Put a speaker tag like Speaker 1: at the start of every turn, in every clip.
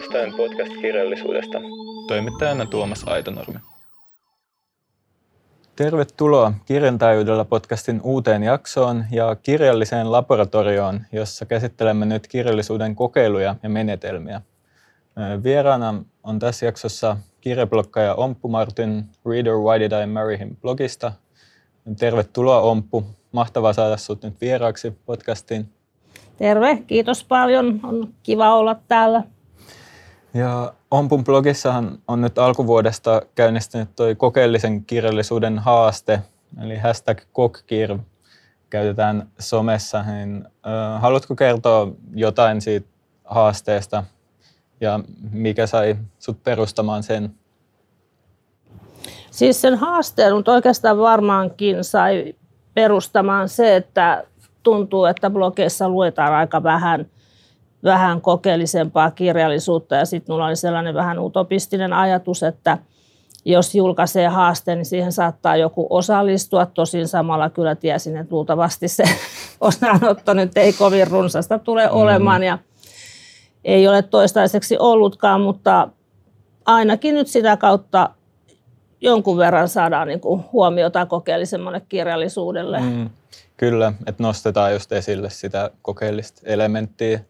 Speaker 1: uudestaan podcast-kirjallisuudesta.
Speaker 2: Toimittajana Tuomas Aitonurmi. Tervetuloa Kirjantajuudella podcastin uuteen jaksoon ja kirjalliseen laboratorioon, jossa käsittelemme nyt kirjallisuuden kokeiluja ja menetelmiä. Vieraana on tässä jaksossa kirjablokkaja Omppu Martin Reader Why Did I Marry Him blogista. Tervetuloa Omppu. Mahtavaa saada sinut nyt vieraaksi podcastiin.
Speaker 3: Terve, kiitos paljon. On kiva olla täällä.
Speaker 2: Ja Ompun blogissahan on nyt alkuvuodesta käynnistynyt toi kokeellisen kirjallisuuden haaste, eli hashtag kokkir käytetään somessa. Niin, äh, haluatko kertoa jotain siitä haasteesta ja mikä sai sut perustamaan sen?
Speaker 3: Siis sen haasteen, mutta oikeastaan varmaankin sai perustamaan se, että tuntuu, että blogeissa luetaan aika vähän, vähän kokeellisempaa kirjallisuutta ja sitten minulla oli sellainen vähän utopistinen ajatus, että jos julkaisee haasteen, niin siihen saattaa joku osallistua. Tosin samalla kyllä tiesin, että luultavasti se osanotto nyt ei kovin runsasta tule mm. olemaan ja ei ole toistaiseksi ollutkaan, mutta ainakin nyt sitä kautta jonkun verran saadaan niin kuin huomiota kokeellisemmalle kirjallisuudelle. Mm.
Speaker 2: Kyllä, että nostetaan just esille sitä kokeellista elementtiä.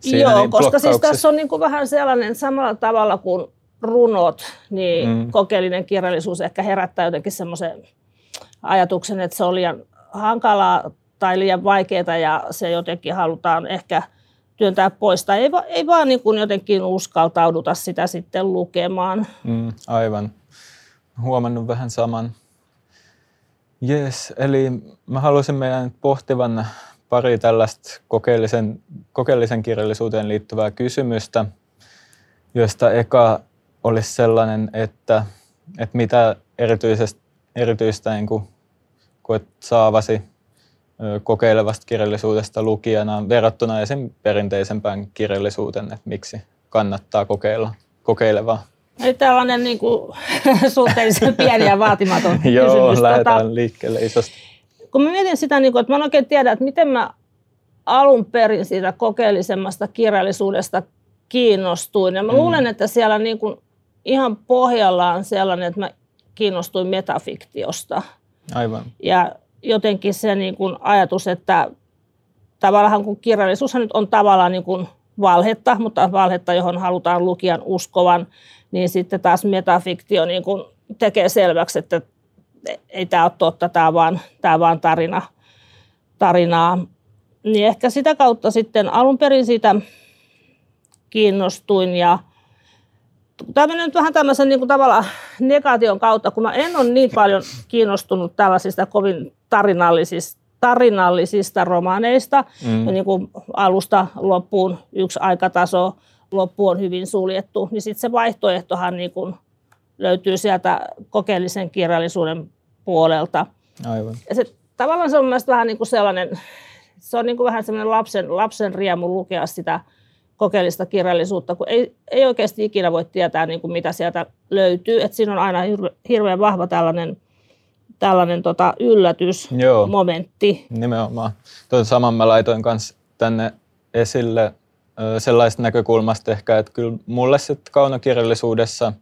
Speaker 2: Siinä
Speaker 3: Joo, niin koska siis tässä on niin kuin vähän sellainen samalla tavalla kuin runot, niin mm. kokeellinen kirjallisuus ehkä herättää jotenkin semmoisen ajatuksen, että se on liian hankalaa tai liian vaikeaa ja se jotenkin halutaan ehkä työntää pois. Tai ei, ei vaan niin kuin jotenkin uskaltauduta sitä sitten lukemaan.
Speaker 2: Mm, aivan. Huomannut vähän saman. Yes, eli mä haluaisin meidän pohtivan pari tällaista kokeellisen, kokeellisen kirjallisuuteen liittyvää kysymystä, joista eka olisi sellainen, että, että mitä erityisesti, erityistä niin kuin, koet saavasi kokeilevasta kirjallisuudesta lukijana verrattuna esim. perinteisempään kirjallisuuteen, että miksi kannattaa kokeilla kokeilevaa
Speaker 3: Eli tällainen niin kuin, suhteellisen pieni ja vaatimaton
Speaker 2: Joo,
Speaker 3: kysymys.
Speaker 2: lähdetään tota, liikkeelle isosti.
Speaker 3: Kun mä mietin sitä, niin kuin, että mä en oikein tiedä, että miten mä alun perin siitä kokeellisemmasta kirjallisuudesta kiinnostuin. Ja mä mm. luulen, että siellä niin kuin ihan pohjalla on sellainen, että mä kiinnostuin metafiktiosta.
Speaker 2: Aivan.
Speaker 3: Ja jotenkin se niin kuin ajatus, että tavallaan kun kirjallisuushan nyt on tavallaan niin kuin valhetta, mutta valhetta, johon halutaan lukijan uskovan, niin sitten taas metafiktio niin kuin tekee selväksi, että ei tämä ole totta, tämä vaan, tämä vaan tarina, tarinaa. Niin ehkä sitä kautta sitten alun perin siitä kiinnostuin ja tämä menee nyt vähän tämmöisen niin kuin tavallaan negaation kautta, kun mä en ole niin paljon kiinnostunut tällaisista kovin tarinallisista, tarinallisista romaaneista. Mm. Ja niin kuin alusta loppuun yksi aikataso, loppu on hyvin suljettu, niin sitten se vaihtoehtohan niin kuin löytyy sieltä kokeellisen kirjallisuuden puolelta.
Speaker 2: Aivan.
Speaker 3: Ja se, tavallaan se on mielestäni vähän niin kuin sellainen, se on niin kuin vähän sellainen lapsen, lapsen riemu lukea sitä kokeellista kirjallisuutta, kun ei, ei oikeasti ikinä voi tietää, niin kuin mitä sieltä löytyy. Et siinä on aina hirveän vahva tällainen, tällainen tota yllätysmomentti.
Speaker 2: Joo, nimenomaan. Tuon saman mä laitoin kanssa tänne esille sellaista näkökulmasta ehkä, että kyllä mulle sitten kaunokirjallisuudessa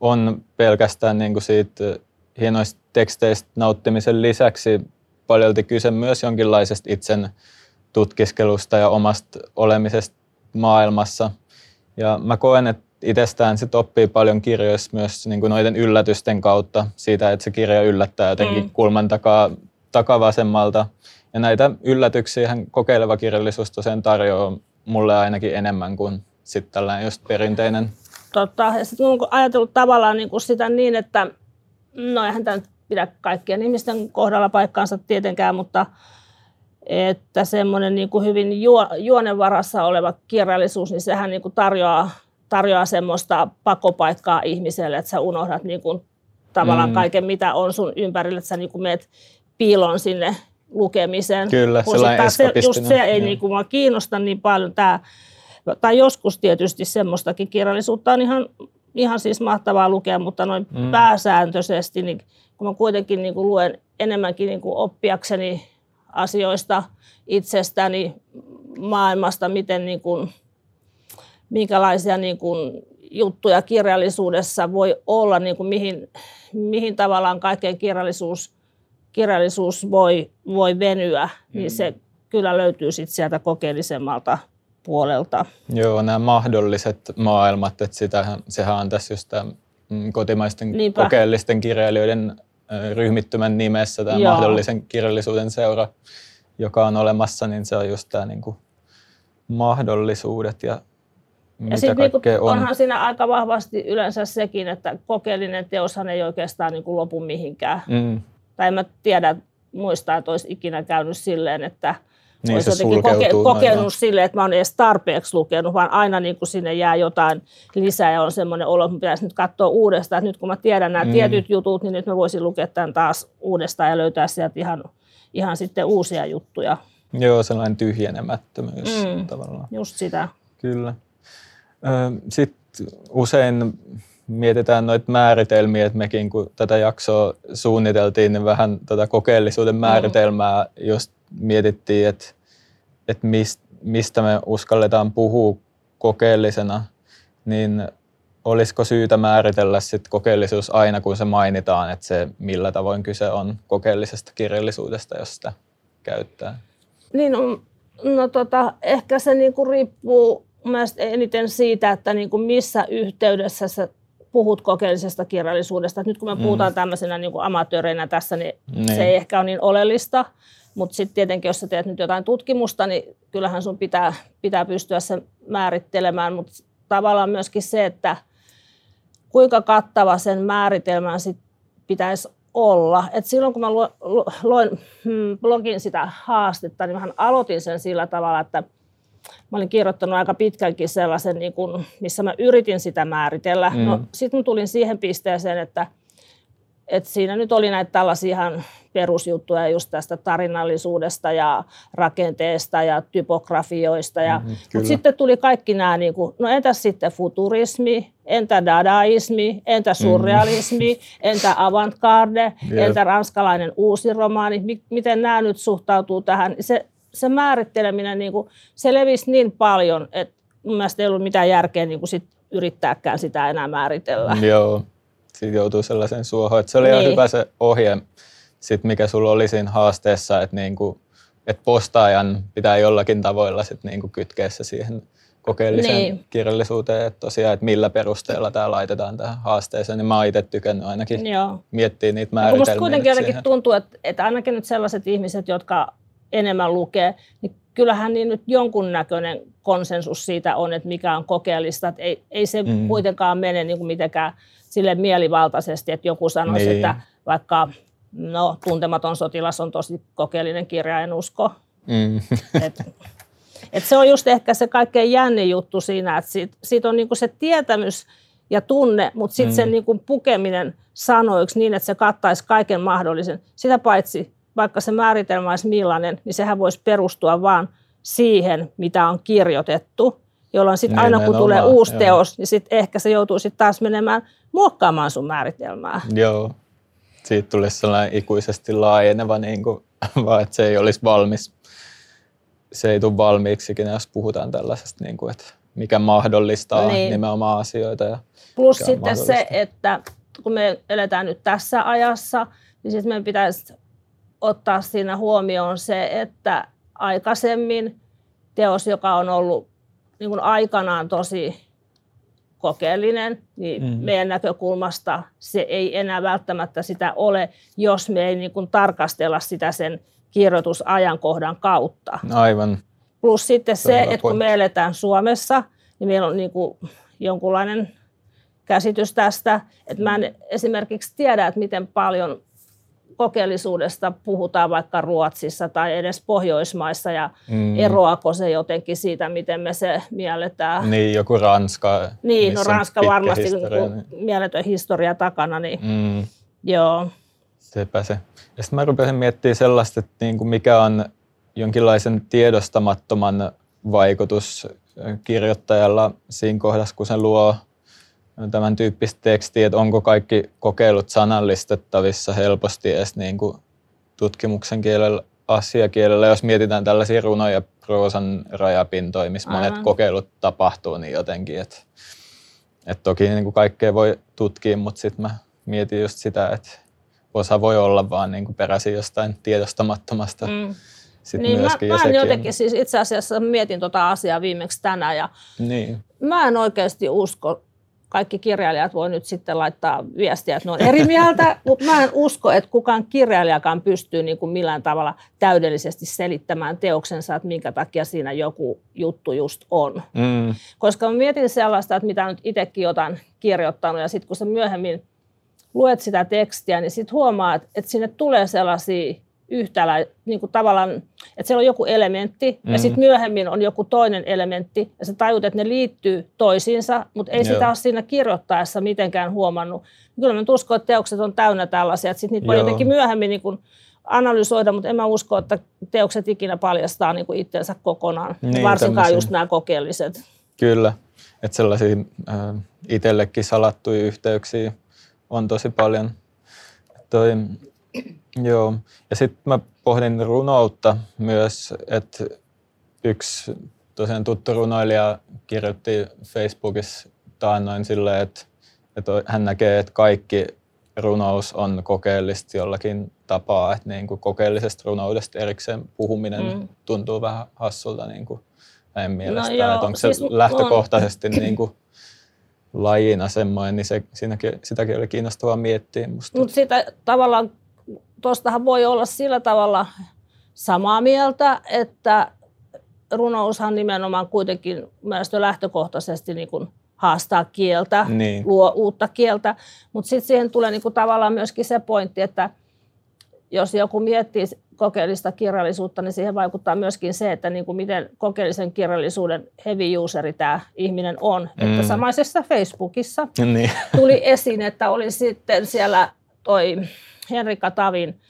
Speaker 2: on pelkästään niin kuin siitä hienoista teksteistä nauttimisen lisäksi paljolti kyse myös jonkinlaisesta itsen tutkiskelusta ja omasta olemisesta maailmassa. Ja mä koen, että itsestään sit oppii paljon kirjoissa myös niin kuin noiden yllätysten kautta siitä, että se kirja yllättää jotenkin mm. kulman takaa, takavasemmalta. Ja näitä yllätyksiä kokeileva kirjallisuus tosiaan tarjoaa mulle ainakin enemmän kuin sitten tällainen just perinteinen.
Speaker 3: Totta. Ja sitten olen ajatellut tavallaan niin kuin sitä niin, että no eihän tämä nyt pidä kaikkien ihmisten kohdalla paikkaansa tietenkään, mutta että semmoinen niin kuin hyvin juo, juonen varassa oleva kirjallisuus, niin sehän niin kuin tarjoaa, tarjoaa semmoista pakopaikkaa ihmiselle, että sä unohdat niin kuin tavallaan mm. kaiken, mitä on sun ympärillä, että sä niin kuin meet piilon sinne lukemiseen.
Speaker 2: Kyllä,
Speaker 3: kun
Speaker 2: sellainen
Speaker 3: se, just se ei niin kuin, kiinnosta niin paljon tämä, tai joskus tietysti semmoistakin kirjallisuutta on ihan, ihan siis mahtavaa lukea, mutta noin mm. pääsääntöisesti, niin kun mä kuitenkin niin kuin luen enemmänkin niin kuin oppiakseni asioista itsestäni, maailmasta, miten niin kuin, minkälaisia niin kuin juttuja kirjallisuudessa voi olla, niin kuin mihin, mihin tavallaan kaikkeen kirjallisuus, kirjallisuus voi, voi venyä, mm. niin se kyllä löytyy sit sieltä kokeellisemmalta puolelta.
Speaker 2: Joo, nämä mahdolliset maailmat, että sitähän, sehän on tässä just tämä mm, kotimaisten Niinpä. kokeellisten kirjailijoiden ryhmittymän nimessä tämä Joo. mahdollisen kirjallisuuden seura, joka on olemassa, niin se on just tämä niin kuin mahdollisuudet ja mitä ja sitten niin on.
Speaker 3: onhan siinä aika vahvasti yleensä sekin, että kokeellinen teoshan ei oikeastaan niin kuin lopu mihinkään. Mm. Tai en mä tiedä, muistaa, että olisi ikinä käynyt silleen, että niin, olisi jotenkin koke- kokenut silleen, että mä oon edes tarpeeksi lukenut, vaan aina niin kuin sinne jää jotain lisää ja on semmoinen olo, että pitäisi nyt katsoa uudestaan. Että nyt kun mä tiedän nämä mm. tietyt jutut, niin nyt mä voisin lukea tämän taas uudestaan ja löytää sieltä ihan, ihan sitten uusia juttuja.
Speaker 2: Joo, sellainen tyhjenemättömyys mm, tavallaan.
Speaker 3: Just sitä.
Speaker 2: Kyllä. Sitten usein mietitään noita määritelmiä, että mekin kun tätä jaksoa suunniteltiin, niin vähän tätä kokeellisuuden määritelmää mm. just mietittiin, että, että mistä me uskalletaan puhua kokeellisena, niin olisiko syytä määritellä sit kokeellisuus aina, kun se mainitaan, että se millä tavoin kyse on kokeellisesta kirjallisuudesta, jos sitä käyttää?
Speaker 3: Niin, no, no tota, ehkä se niinku riippuu mielestäni eniten siitä, että niinku missä yhteydessä sä puhut kokeellisesta kirjallisuudesta. nyt kun me mm. puhutaan tämmöisenä niin kuin amatööreinä tässä, niin, niin se ei ehkä ole niin oleellista. Mutta sitten tietenkin, jos sä teet nyt jotain tutkimusta, niin kyllähän sun pitää, pitää pystyä se määrittelemään. Mutta tavallaan myöskin se, että kuinka kattava sen määritelmän sit pitäisi olla. Et silloin kun mä loin hmm, blogin sitä haastetta, niin mä aloitin sen sillä tavalla, että mä olin kirjoittanut aika pitkänkin sellaisen, niin kun, missä mä yritin sitä määritellä. Mm. No, Sitten tulin siihen pisteeseen, että – et siinä nyt oli näitä tällaisia ihan perusjuttuja just tästä tarinallisuudesta ja rakenteesta ja typografioista. Ja, mm-hmm, mutta sitten tuli kaikki nämä, niin kuin, no entäs sitten futurismi, entä dadaismi, entä mm-hmm. surrealismi, mm. entä avantgarde, yep. entä ranskalainen uusi romaani, miten nämä nyt suhtautuu tähän. Se, se määritteleminen, niin kuin, se levisi niin paljon, että mun mielestä ei ollut mitään järkeä niin kuin sit yrittääkään sitä enää määritellä.
Speaker 2: Joo siitä joutuu sellaisen suohon. Että se oli niin. ihan hyvä se ohje, sit mikä sulla oli siinä haasteessa, että niinku, et postaajan pitää jollakin tavoilla sit niinku kytkeä se siihen kokeelliseen niin. kirjallisuuteen, että tosiaan, että millä perusteella tämä laitetaan tähän haasteeseen, niin mä oon itse tykännyt ainakin Joo. miettiä niitä määritelmiä. Musta
Speaker 3: kuitenkin jotenkin tuntuu, että, että ainakin nyt sellaiset ihmiset, jotka enemmän lukee, niin kyllähän niin nyt jonkunnäköinen konsensus siitä on, että mikä on kokeellista. Että ei, ei se mm. kuitenkaan mene niin kuin mitenkään sille mielivaltaisesti, että joku sanoisi, niin. että vaikka no, tuntematon sotilas on tosi kokeellinen kirja, en usko. Mm. Et, et se on just ehkä se kaikkein jänni juttu siinä, että siitä, siitä on niinku se tietämys ja tunne, mutta sitten mm. sen niinku pukeminen sanoiksi niin, että se kattaisi kaiken mahdollisen. Sitä paitsi, vaikka se määritelmä olisi millainen, niin sehän voisi perustua vaan siihen, mitä on kirjoitettu jolloin sitten aina kun tulee uusi joo. teos, niin sitten ehkä se joutuu sitten taas menemään muokkaamaan sun määritelmää.
Speaker 2: Joo, siitä tulisi sellainen ikuisesti laajeneva, niin kuin, vaan että se ei olisi valmis. Se ei tule valmiiksikin, jos puhutaan tällaisesta, niin kuin, että mikä mahdollistaa niin. nimenomaan asioita. Ja
Speaker 3: Plus sitten se, että kun me eletään nyt tässä ajassa, niin sitten meidän pitäisi ottaa siinä huomioon se, että aikaisemmin teos, joka on ollut niin kuin aikanaan tosi kokeellinen, niin mm. meidän näkökulmasta se ei enää välttämättä sitä ole, jos me ei niin kuin tarkastella sitä sen kirjoitusajankohdan kautta.
Speaker 2: Aivan.
Speaker 3: Plus sitten se, että kun me eletään Suomessa, niin meillä on niin kuin jonkunlainen käsitys tästä, että mä en esimerkiksi tiedä, että miten paljon kokeellisuudesta puhutaan vaikka Ruotsissa tai edes Pohjoismaissa ja mm. eroako se jotenkin siitä, miten me se mielletään.
Speaker 2: Niin, joku Ranska.
Speaker 3: Niin, no Ranska varmasti historia, niin... mieletön historia takana, niin mm. joo.
Speaker 2: Sepä se. Ja sitten mä rupesin miettimään sellaista, että niin kuin mikä on jonkinlaisen tiedostamattoman vaikutus kirjoittajalla siinä kohdassa, kun se luo tämän tyyppistä tekstiä, että onko kaikki kokeilut sanallistettavissa helposti edes niin kuin tutkimuksen kielellä, asiakielellä, jos mietitään tällaisia runoja, proosan rajapintoja, missä monet
Speaker 3: Aivan.
Speaker 2: kokeilut tapahtuu, niin jotenkin, että et toki niin kuin kaikkea voi tutkia, mutta sitten mä mietin just sitä, että osa voi olla vaan niin kuin peräisin jostain tiedostamattomasta.
Speaker 3: Mm.
Speaker 2: Sit
Speaker 3: Niin mä,
Speaker 2: myöskin, ja
Speaker 3: mä en
Speaker 2: on-
Speaker 3: jotenkin, siis itse asiassa mietin tota asiaa viimeksi tänään ja
Speaker 2: Niin.
Speaker 3: mä en oikeasti usko, kaikki kirjailijat voi nyt sitten laittaa viestiä, että ne on eri mieltä, mutta mä en usko, että kukaan kirjailijakaan pystyy niin kuin millään tavalla täydellisesti selittämään teoksensa, että minkä takia siinä joku juttu just on.
Speaker 2: Mm.
Speaker 3: Koska mä mietin sellaista, että mitä nyt itsekin otan kirjoittanut ja sitten kun sä myöhemmin luet sitä tekstiä, niin sitten huomaat, että sinne tulee sellaisia yhtälä, niin kuin tavallaan, että siellä on joku elementti mm. ja
Speaker 2: Mhm.
Speaker 3: sitten myöhemmin on joku toinen elementti ja sä tajut, että ne liittyy toisiinsa, mutta ei sitä
Speaker 2: Joo.
Speaker 3: ole siinä kirjoittaessa mitenkään huomannut. Kyllä mä uskon, että teokset on täynnä tällaisia, että sitten niitä voi
Speaker 2: Joo.
Speaker 3: jotenkin myöhemmin niin kuin analysoida, mutta en mä usko, että teokset ikinä paljastaa niin kuin itsensä kokonaan,
Speaker 2: Niin,
Speaker 3: varsinkaan
Speaker 2: tämmöisiä.
Speaker 3: just nämä kokeelliset.
Speaker 2: Kyllä, että sellaisia äh, itsellekin salattuja yhteyksiä on tosi paljon. Toi, joo. Ja sitten mä pohdin runoutta myös, että yksi tosiaan tuttu runoilija kirjoitti Facebookissa taannoin silleen, että, että hän näkee, että kaikki runous on kokeellista jollakin tapaa, että niin kuin kokeellisesta runoudesta erikseen puhuminen
Speaker 3: Mm.
Speaker 2: tuntuu vähän hassulta niin kuin hänen mielestään,
Speaker 3: joo,
Speaker 2: että onko se
Speaker 3: siis mu-
Speaker 2: lähtökohtaisesti niin kuin lajina semmoinen, niin se, siinäkin, sitäkin oli kiinnostavaa miettiä musta.
Speaker 3: Mutta sitä tavallaan, tuostahan voi olla sillä tavalla samaa mieltä, että runoushan nimenomaan kuitenkin mielestäni lähtökohtaisesti niin kuin haastaa kieltä,
Speaker 2: Niin.
Speaker 3: luo uutta kieltä, mutta sitten siihen tulee niin kuin tavallaan myöskin se pointti, että jos joku miettii kokeellista kirjallisuutta, niin siihen vaikuttaa myöskin se, että niin kuin miten kokeellisen kirjallisuuden heavy useri tämä ihminen on. Mm. Että samaisessa Facebookissa
Speaker 2: Niin.
Speaker 3: tuli esiin, että oli sitten siellä toi Henrikka Tavin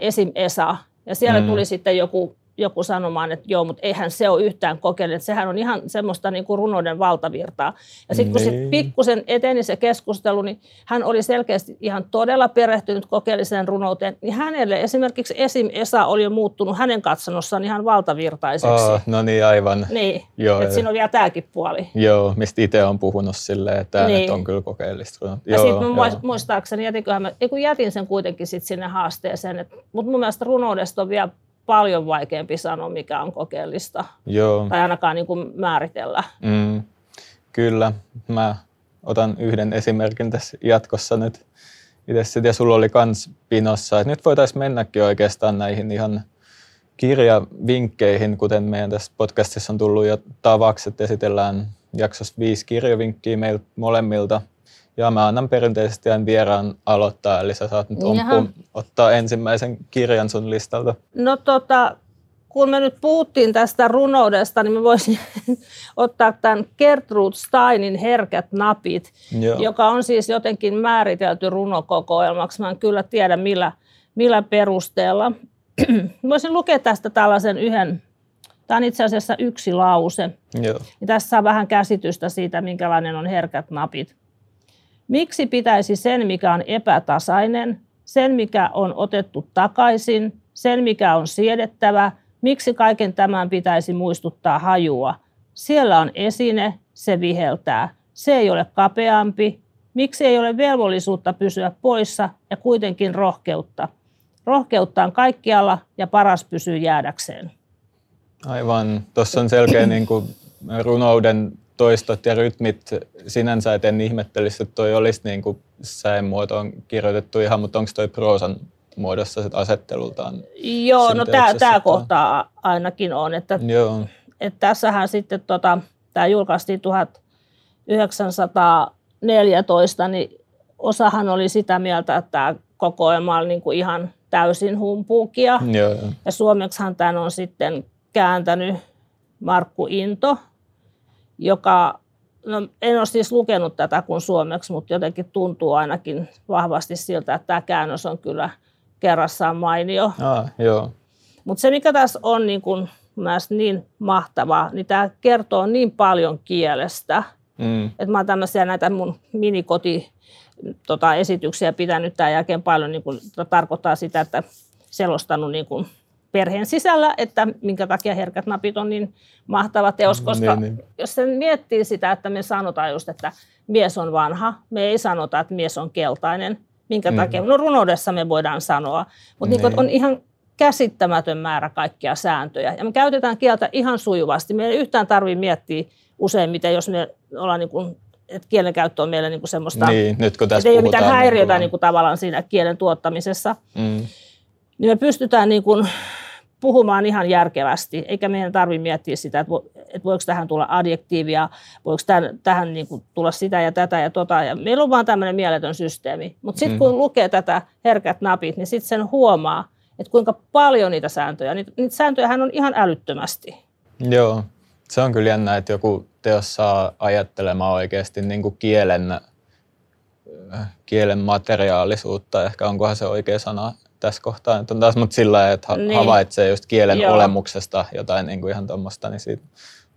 Speaker 3: esim. Esa, ja siellä
Speaker 2: Mm.
Speaker 3: tuli sitten joku, joku sanomaan, että joo, mutta eihän se ole yhtään että sehän on ihan semmoista niin kuin runouden valtavirtaa. Ja sitten kun sit
Speaker 2: Niin.
Speaker 3: pikkusen eteni se keskustelu, niin hän oli selkeästi ihan todella perehtynyt kokeelliseen runouteen, niin hänelle esimerkiksi esim. Esa oli jo muuttunut hänen katsannossaan ihan valtavirtaiseksi.
Speaker 2: Oh, no niin, aivan.
Speaker 3: Niin,
Speaker 2: Joo,
Speaker 3: että siinä on vielä tämäkin puoli.
Speaker 2: Joo, mistä itse on puhunut silleen, että
Speaker 3: Niin.
Speaker 2: on kyllä kokeellista.
Speaker 3: Ja sitten muistaakseni, jätinköhän mä, ei kun jätin sen kuitenkin sit sinne haasteeseen, mutta mun mielestä runoudesta on vielä paljon vaikeampi sanoa, mikä on kokeellista,
Speaker 2: Joo,
Speaker 3: tai ainakaan niin kuin määritellä.
Speaker 2: mm, kyllä. Mä otan yhden esimerkin tässä jatkossa nyt. Itse ja sulla oli kans pinossa, että nyt voitaisiin mennäkin oikeastaan näihin ihan kirjavinkkeihin, kuten meidän tässä podcastissa on tullut jo tavaksi, että esitellään jaksossa viisi kirjavinkkiä meiltä molemmilta. Ja mä annan perinteisesti aina vieraan aloittaa, eli sä saat nyt. Omppu ottaa ensimmäisen kirjan sun listalta.
Speaker 3: No tota, kun me nyt puhuttiin tästä runoudesta, niin mä voisin ottaa tämän Gertrude Steinin Herkät napit,
Speaker 2: Joo.
Speaker 3: joka on siis jotenkin määritelty runokokoelmaksi. Mä en kyllä tiedä millä, millä perusteella. Voisin lukea tästä tällaisen yhden, tämä on itse asiassa yksi lause.
Speaker 2: Joo.
Speaker 3: Niin tässä saa vähän käsitystä siitä, minkälainen on herkät napit. Miksi pitäisi sen, mikä on epätasainen, sen, mikä on otettu takaisin, sen, mikä on siedettävä, miksi kaiken tämän pitäisi muistuttaa hajua? Siellä on esine, se viheltää. Se ei ole kapeampi. Miksi ei ole velvollisuutta pysyä poissa ja kuitenkin rohkeutta? Rohkeutta on kaikkialla ja paras pysyy jäädäkseen.
Speaker 2: Aivan. Tuossa on selkeä niin kuin runouden toistot ja rytmit sinänsä, et en ihmettelisi, että toi olisi niin kuin säen muotoon kirjoitettu ihan, mutta onko toi proosan muodossa sit asettelultaan?
Speaker 3: Joo, no tämä kohta ainakin on, että
Speaker 2: Joo,
Speaker 3: että tässähän sitten tota, tämä julkaistiin 1914, niin osahan oli sitä mieltä, että tämä kokoelma oli niin kuin ihan täysin humpuukia.
Speaker 2: joo, joo.
Speaker 3: Ja suomeksihan tämän on sitten kääntänyt Markku Into, joka, no en ole siis lukenut tätä kuin suomeksi, mutta jotenkin tuntuu ainakin vahvasti siltä, että tämä käännös on kyllä kerrassaan mainio.
Speaker 2: Ah, joo.
Speaker 3: Mutta se, mikä tässä on niin kun, niin mahtavaa, niin tämä kertoo niin paljon kielestä,
Speaker 2: Mm.
Speaker 3: että mä oon tämmöisiä näitä mun minikoti tota, esityksiä pitänyt tämän jälkeen paljon, niin kun, tarkoittaa sitä, että selostanut niin kun perheen sisällä, että minkä takia herkät napit on niin mahtava teos, koska niin, niin. jos sen miettii sitä, että me sanotaan just, että mies on vanha, me ei sanota, että mies on keltainen, minkä mm. takia, no runoudessa me voidaan sanoa, mutta niin. Niin on ihan käsittämätön määrä kaikkia sääntöjä. Ja me käytetään kieltä ihan sujuvasti. Me ei yhtään tarvitse miettiä useimmiten, jos me ollaan niin kuin, että kielenkäyttö on meille niin kuin semmoista,
Speaker 2: niin, nyt kun tässä
Speaker 3: ei ole mitään häiriötä niin kuin, niin kuin tavallaan siinä kielen tuottamisessa. Mm. Niin me pystytään niin kuin puhumaan ihan järkevästi, eikä meidän tarvitse miettiä sitä, että, voiko tähän tulla adjektiivia, voiko tähän, tähän niin kuin tulla sitä ja tätä ja tota. Ja meillä on vaan tämmöinen mieletön systeemi. Mutta sitten mm. kun lukee tätä herkät napit, niin sitten sen huomaa, että kuinka paljon niitä sääntöjä, niitä, niitä sääntöjä on ihan älyttömästi.
Speaker 2: Joo, se on kyllä jännä, että joku teos saa ajattelemaan oikeasti niin kuin kielen, kielen materiaalisuutta, ehkä onkohan se oikea sana tässä kohtaa, että on taas, mutta sillä lailla, että niin. havaitsee just kielen Joo. olemuksesta jotain niin kuin ihan tuommoista, niin siitä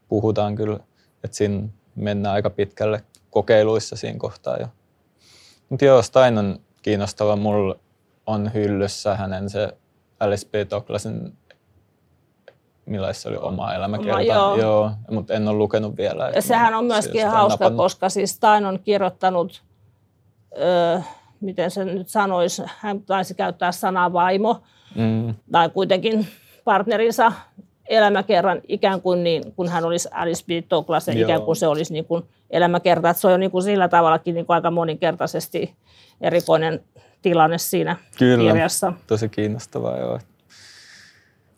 Speaker 2: puhutaan kyllä, että siinä mennään aika pitkälle kokeiluissa siinä kohtaa jo. Mutta joo, Stein on kiinnostava. Mulla on hyllyssä hänen se Alice B. Douglasin millaista se oli oma elämäkerta. Oma, joo. joo. mutta en ole lukenut vielä.
Speaker 3: Ja sehän on myöskin hauska, napannut. koska siis Stein on kirjoittanut, öö, miten se nyt sanoisi, hän taisi käyttää sanaa vaimo, mm. tai kuitenkin partnerinsa elämäkerran ikään kuin niin, kun hän olisi Alice B. Douglas, ja ikään kuin se olisi niin kuin elämäkerta. Että se on niin kuin sillä tavallakin niin kuin aika moninkertaisesti erikoinen tilanne siinä Kyllä, kirjassa.
Speaker 2: tosi kiinnostavaa joo.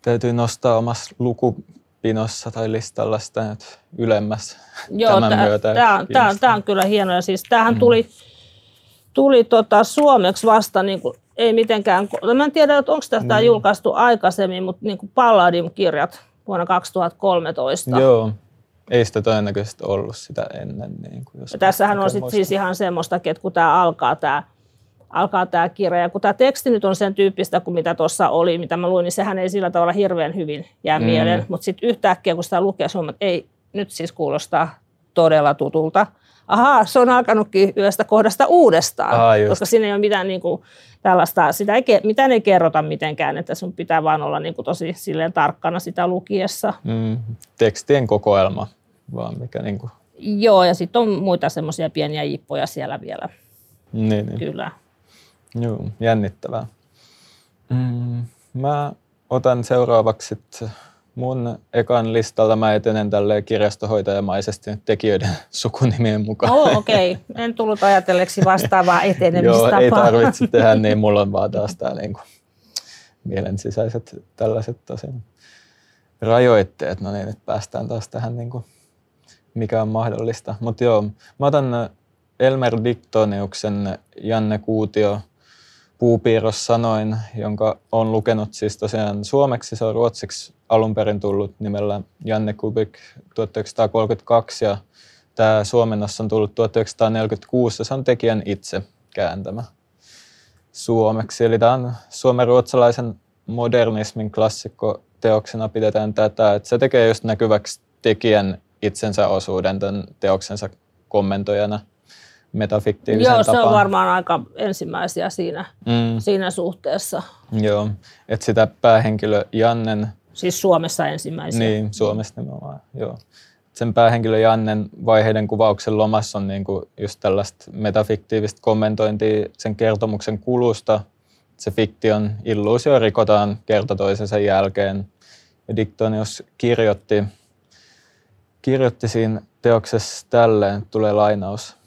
Speaker 2: Täytyy nostaa omassa lukupinossa tai listalla sitä nyt ylemmäs
Speaker 3: Joo, tämän tää, myötä. Tämä on, on, on kyllä hienoa. Ja siis tämähän mm. tuli, tuli tota suomeksi vasta niin kuin, ei mitenkään, mä en tiedä, onko tästä mm. julkaistu aikaisemmin, mutta niin kuin Palladim-kirjat vuonna 2013.
Speaker 2: Joo, ei sitä todennäköisesti ollut sitä ennen. Niin kuin jos
Speaker 3: ja tässähän on sit siis ihan semmoista, että kun tämä alkaa tämä alkaa tämä kirja. Ja kun tämä teksti nyt on sen tyyppistä kuin mitä tuossa oli, mitä mä luin, niin sehän ei sillä tavalla hirveän hyvin jää mm. mieleen. Mutta sitten yhtäkkiä, kun sitä lukee, että ei, nyt siis kuulostaa todella tutulta. Ahaa, se on alkanutkin yöstä kohdasta uudestaan, Aha, koska siinä ei ole mitään niin kuin, tällaista, sitä ei, mitään ei kerrota mitenkään, että sun pitää vaan olla niin kuin, tosi silleen tarkkana sitä lukiessa. Mm,
Speaker 2: tekstien kokoelma vaan mikä niin kuin...
Speaker 3: Joo, ja sitten on muita semmoisia pieniä jippoja siellä vielä.
Speaker 2: Niin, niin.
Speaker 3: Kyllä.
Speaker 2: Joo, jännittävää. Mm, mä otan seuraavaksi mun ekan listalla mä etenen tälle kirjastohoitajamaisesti tekijöiden sukunimien mukaan.
Speaker 3: Oh, okei. Okay. En tullut ajatelleeksi vastaavaa etenemistapaa.
Speaker 2: Joo, ei tarvitse tehdä niin. Mulla on vaan taas tää niinku mielen sisäiset tällaiset tosiaan rajoitteet. No niin, nyt päästään taas tähän niinku, mikä on mahdollista. Mutta joo, mä otan Elmer Diktoniuksen Janne Kuutio puupiirros sanoin, jonka on lukenut siis tosiaan suomeksi. Se on ruotsiksi alun perin tullut nimellä Janne Kubik 1932 ja tämä suomennos on tullut 1946 ja se on tekijän itse kääntämä suomeksi. Eli tämä on suomen-ruotsalaisen modernismin klassikko teoksena pidetään tätä, että se tekee just näkyväksi tekijän itsensä osuuden tämän teoksensa kommentoijana – metafiktiivisen
Speaker 3: Joo, se on varmaan aika ensimmäisiä siinä, mm. siinä suhteessa.
Speaker 2: Joo, että sitä päähenkilö Jannen...
Speaker 3: Siis Suomessa ensimmäisiä.
Speaker 2: Niin, Suomessa nimenomaan, joo. Sen päähenkilö Jannen vaiheiden kuvauksen lomassa on niinku just tällaista metafiktiivistä kommentointia sen kertomuksen kulusta. Se fiktion illuusio rikotaan kerta toisensa jälkeen. Ja Diktonius kirjoitti, kirjoitti siinä teoksessa tälleen, tulee lainaus.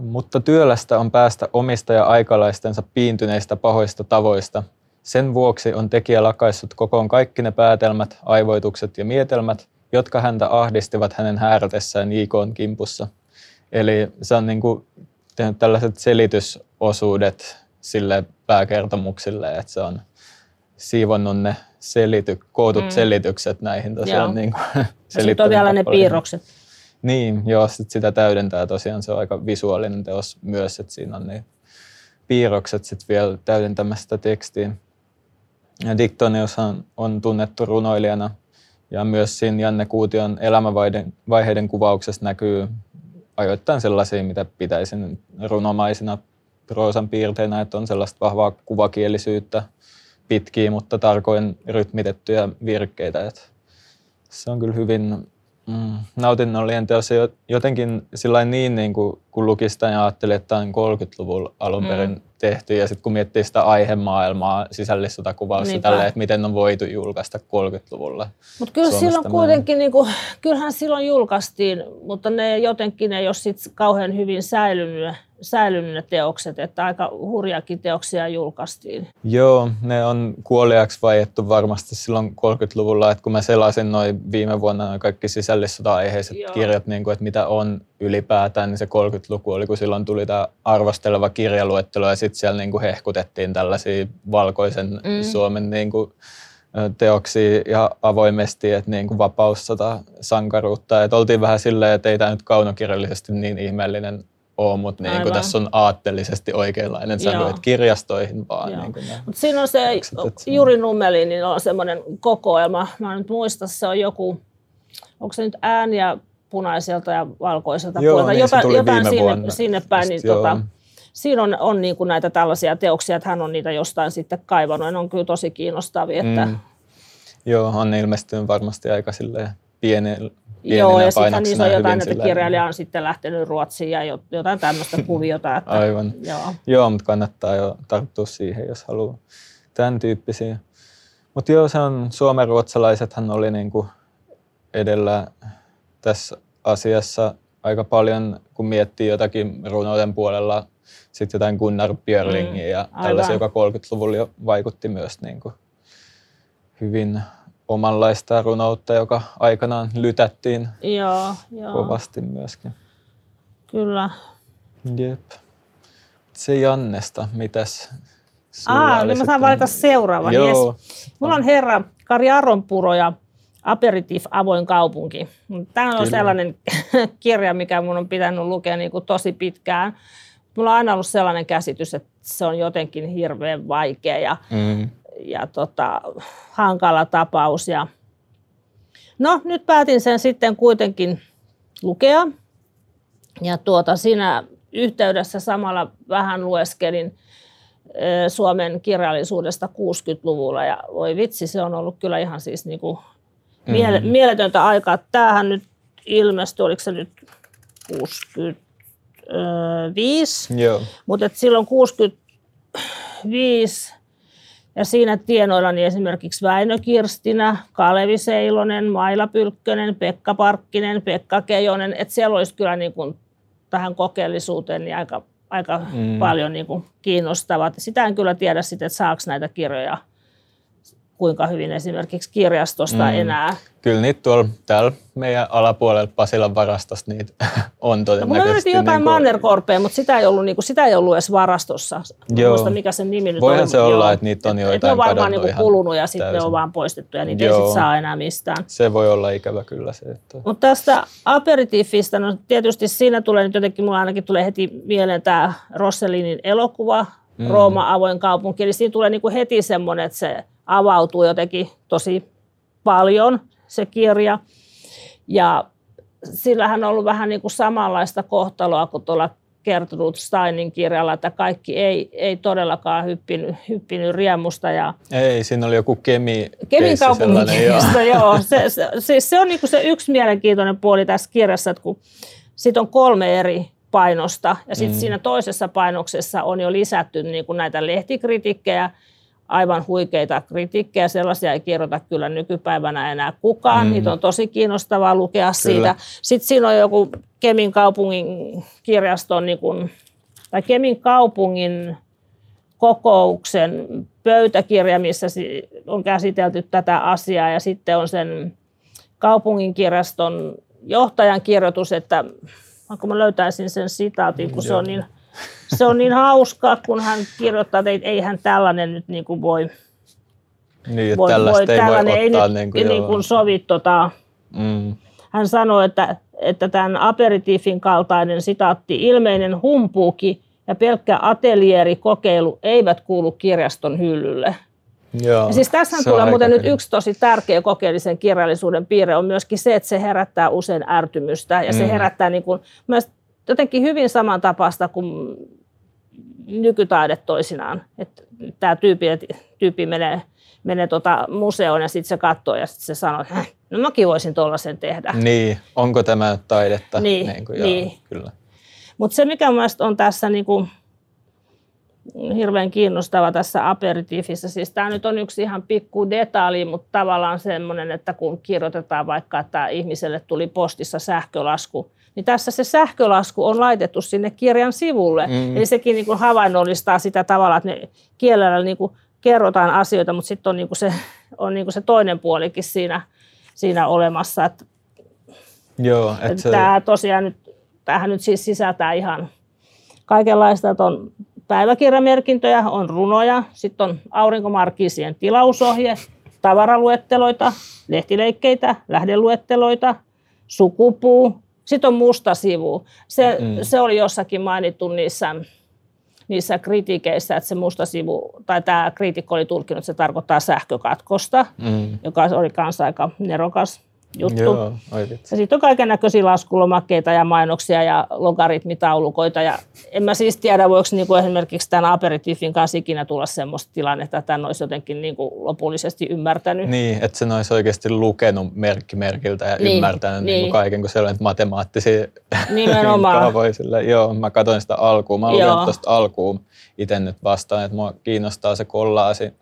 Speaker 2: Mutta työlästä on päästä omista ja aikalaistensa piintyneistä pahoista tavoista. Sen vuoksi on tekijä lakaissut kokoon kaikki ne päätelmät, aivoitukset ja mietelmät, jotka häntä ahdistivat hänen häärätessään J.K.n kimpussa. Eli se on niin kuin tehnyt tällaiset selitysosuudet sille pääkertomuksille, että se on siivonnut ne selity, kootut mm. selitykset näihin tosiaan. Niin kuin,
Speaker 3: ja sitten on vielä ne piirrokset.
Speaker 2: Niin, joo, sit sitä täydentää tosiaan, se on aika visuaalinen teos myös, että siinä on ne piirrokset sitten vielä täydentämästä tekstiin. Ja Diktonius on, on tunnettu runoilijana ja myös siinä Janne Kuution elämänvaiheiden kuvauksessa näkyy ajoittain sellaisia, mitä pitäisin runomaisina proosan piirteinä, että on sellaista vahvaa kuvakielisyyttä, pitkiä, mutta tarkoin rytmitettyjä virkkeitä. Et se on kyllä hyvin mm, nautinnollinen teos. Jotenkin sillä niin, niin kuin, kun luki sitä ja ajatteli, että tämä on 30-luvulla alun perin mm. Tehty. Ja sitten kun miettii sitä aihemaailmaa, sisällissotakuvausta, tälle, että miten on voitu julkaista 30-luvulla.
Speaker 3: Mutta kyllä Suomesta silloin kuitenkin, niin kuin, kyllähän silloin julkaistiin, mutta ne jotenkin ei ole sit kauhean hyvin säilynyt säilynyt ne teokset, että aika hurjakin teoksia julkaistiin.
Speaker 2: Joo, ne on kuoliaksi vaiettu varmasti silloin 30-luvulla, että kun mä selasin noin viime vuonna kaikki sisällissota-aiheiset Joo. kirjat, niin kuin, että mitä on ylipäätään, niin se 30-luku oli, kun silloin tuli tämä arvosteleva kirjaluettelo ja sitten siellä niin kuin hehkutettiin tällaisia valkoisen mm. Suomen niin kuin, teoksia ja avoimesti, että niin kuin vapaussota, sankaruutta. Että oltiin vähän silleen, että ei tämä nyt kaunokirjallisesti niin ihmeellinen ole, mutta niin kuin tässä on aatteellisesti oikeanlainen sävy, että kirjastoihin vaan. Niin kuin
Speaker 3: Mut siinä on se, Juri Nummeli, niin on semmoinen kokoelma. Mä nyt muista, se on joku, onko se nyt ääniä punaiselta ja valkoiselta
Speaker 2: joo,
Speaker 3: puolelta,
Speaker 2: niin,
Speaker 3: jotain, jotain
Speaker 2: sinne,
Speaker 3: vuonna. sinne päin. Niin tota, siinä on, on niin kuin näitä tällaisia teoksia, että hän on niitä jostain sitten kaivannut. Ne on kyllä tosi kiinnostavia. Että... Mm.
Speaker 2: Joo, on ilmestynyt varmasti aika pienellä
Speaker 3: Joo, ja sitten niissä on jotain, että kirjailija on sitten lähtenyt Ruotsiin ja jotain tämmöistä kuviota. Että,
Speaker 2: Aivan. Joo. joo, mutta kannattaa jo tarttua siihen, jos haluaa tämän tyyppisiä. Mutta joo, se on, suomen ruotsalaisethan oli niinku edellä tässä asiassa aika paljon, kun miettii jotakin runouden puolella, sitten jotain Gunnar Björlingia mm, ja tällaisia, joka 30-luvulla jo vaikutti myös niinku hyvin omanlaista runoutta, joka aikanaan lytättiin
Speaker 3: joo, joo.
Speaker 2: kovasti myöskin.
Speaker 3: Kyllä.
Speaker 2: Jep. Se Jannesta, mitäs
Speaker 3: Aa, niin mä saan valita seuraavan. Joo. Yes. Mulla on herra Kari Aronpuro ja Aperitif avoin kaupunki. Tämä on Kyllä. sellainen kirja, mikä mun on pitänyt lukea niin kuin tosi pitkään. Mulla on aina ollut sellainen käsitys, että se on jotenkin hirveän vaikea ja mm ja tota, hankala tapaus. Ja no, nyt päätin sen sitten kuitenkin lukea. Ja tuota, siinä yhteydessä samalla vähän lueskelin Suomen kirjallisuudesta 60-luvulla. Ja voi vitsi, se on ollut kyllä ihan siis niin kuin mm-hmm. mieletöntä aikaa. Tämähän nyt ilmestyi, oliko se nyt 65?
Speaker 2: Joo.
Speaker 3: Mutta silloin 65 ja siinä tienoilla niin esimerkiksi Väinö Kirstinä, Kalevi Seilonen, Maila Pylkkönen, Pekka Parkkinen, Pekka Keijonen. Että siellä olisi kyllä niin kuin tähän kokeellisuuteen niin aika, aika mm. paljon niin kuin kiinnostavat. Sitä en kyllä tiedä sitten, että saako näitä kirjoja kuinka hyvin esimerkiksi kirjastosta mm. enää.
Speaker 2: Kyllä niitä tuolla täällä meidän alapuolella Pasilan varastosta niitä on todennäköisesti.
Speaker 3: No, löytin jotain niin kuin... Mannerkorpea, mutta sitä ei, ollut, niin kuin, sitä ei ollut edes varastossa. Joo. Muista, mikä sen nimi nyt
Speaker 2: Voihan
Speaker 3: on.
Speaker 2: se olla, Joo. että niitä on joitain
Speaker 3: Ne on varmaan niin kuin kulunut ja sitten ne on vaan poistettu ja niitä Joo. ei sit saa enää mistään.
Speaker 2: Se voi olla ikävä kyllä se. Että...
Speaker 3: Mutta tästä aperitifistä, no tietysti siinä tulee nyt jotenkin, mulla ainakin tulee heti mieleen tämä Rossellinin elokuva, mm. Rooma avoin kaupunki. Eli siinä tulee niin kuin heti semmoinen, että se avautuu jotenkin tosi paljon se kirja. Ja sillähän on ollut vähän niin kuin samanlaista kohtaloa kuin tuolla Gertrud Steinin kirjalla, että kaikki ei, ei todellakaan hyppinyt, hyppinyt riemusta. Ja
Speaker 2: ei, siinä oli joku kemi
Speaker 3: Kemin kaupungin joo. joo. Se, se, siis se on niin kuin se yksi mielenkiintoinen puoli tässä kirjassa, että kun siitä on kolme eri painosta ja sitten mm. siinä toisessa painoksessa on jo lisätty niin kuin näitä lehtikritiikkejä, aivan huikeita kritiikkejä. Sellaisia ei kirjoita kyllä nykypäivänä enää kukaan. Mm. Niitä on tosi kiinnostavaa lukea kyllä. siitä. Sitten siinä on joku Kemin kaupungin kirjaston, niin kuin, tai Kemin kaupungin kokouksen pöytäkirja, missä on käsitelty tätä asiaa. Ja sitten on sen kaupungin kirjaston johtajan kirjoitus, että vaikka mä löytäisin sen sitaatin, kun se on niin se on niin hauskaa, kun hän kirjoittaa, että ei hän tällainen nyt niin kuin voi,
Speaker 2: niin, voi, voi, ei voi ottaa, ei
Speaker 3: niin kuin, niin kuin sovi. Tota, mm. Hän sanoi, että, että tämän aperitiifin kaltainen sitaatti, ilmeinen humpuuki ja pelkkä atelierikokeilu eivät kuulu kirjaston hyllylle.
Speaker 2: Joo,
Speaker 3: ja siis tässä tulee muuten nyt yksi tosi tärkeä kokeellisen kirjallisuuden piirre on myöskin se, että se herättää usein ärtymystä ja mm. se herättää niin kuin, jotenkin hyvin samantapaista kuin nykytaide toisinaan. Että tämä tyypillinen, tyyppi menee, menee tota museoon ja sitten se katsoo ja sitten se sanoo, että no mäkin voisin tuollaisen tehdä.
Speaker 2: Niin, onko tämä taidetta?
Speaker 3: Niin,
Speaker 2: niin, kuin,
Speaker 3: niin.
Speaker 2: Joo, kyllä.
Speaker 3: Mutta se, mikä mielestäni on tässä niin kuin hirveän kiinnostava tässä aperitiifissä, siis tämä nyt on yksi ihan pikku detalji, mutta tavallaan semmoinen, että kun kirjoitetaan vaikka, että ihmiselle tuli postissa sähkölasku, niin tässä se sähkölasku on laitettu sinne kirjan sivulle. Mm. Eli sekin niin kuin havainnollistaa sitä tavalla, että ne kielellä niin kuin kerrotaan asioita, mutta sitten on, niin kuin se, on niin kuin se toinen puolikin siinä, siinä olemassa. Että,
Speaker 2: Joo, et
Speaker 3: että
Speaker 2: se,
Speaker 3: tämä tosiaan nyt, tämähän nyt siis sisältää ihan kaikenlaista, että on päiväkirjamerkintöjä, on runoja, sitten on aurinkomarkiisien tilausohje, tavaraluetteloita, lehtileikkeitä, lähdeluetteloita, sukupuu, sitten on musta sivu. Se, mm. se oli jossakin mainittu niissä, niissä kritiikeissä, että se musta sivu, tai tämä kriitikko oli tulkinut, että se tarkoittaa sähkökatkosta,
Speaker 2: mm,
Speaker 3: joka oli kanssa aika nerokas juttu.
Speaker 2: joo.
Speaker 3: Ja sitten on kaiken näköisiä laskulomakkeita ja mainoksia ja logaritmitaulukoita. Ja en mä siis tiedä, voiko niinku esimerkiksi tämän aperitiifin kanssa ikinä tulla semmoista tilannetta, että tämän olisi jotenkin niinku lopullisesti ymmärtänyt.
Speaker 2: Niin, että sen olisi oikeasti lukenut merkki merkiltä ja
Speaker 3: Niin,
Speaker 2: ymmärtänyt niin.
Speaker 3: niin.
Speaker 2: Niin kaiken, kun siellä on matemaattisia
Speaker 3: Nimenomaan.
Speaker 2: kaavoja. Sille. Joo, mä katsoin sitä alkuun. Mä luken tuosta alkuun itse nyt vastaan, että mua kiinnostaa se kollaasi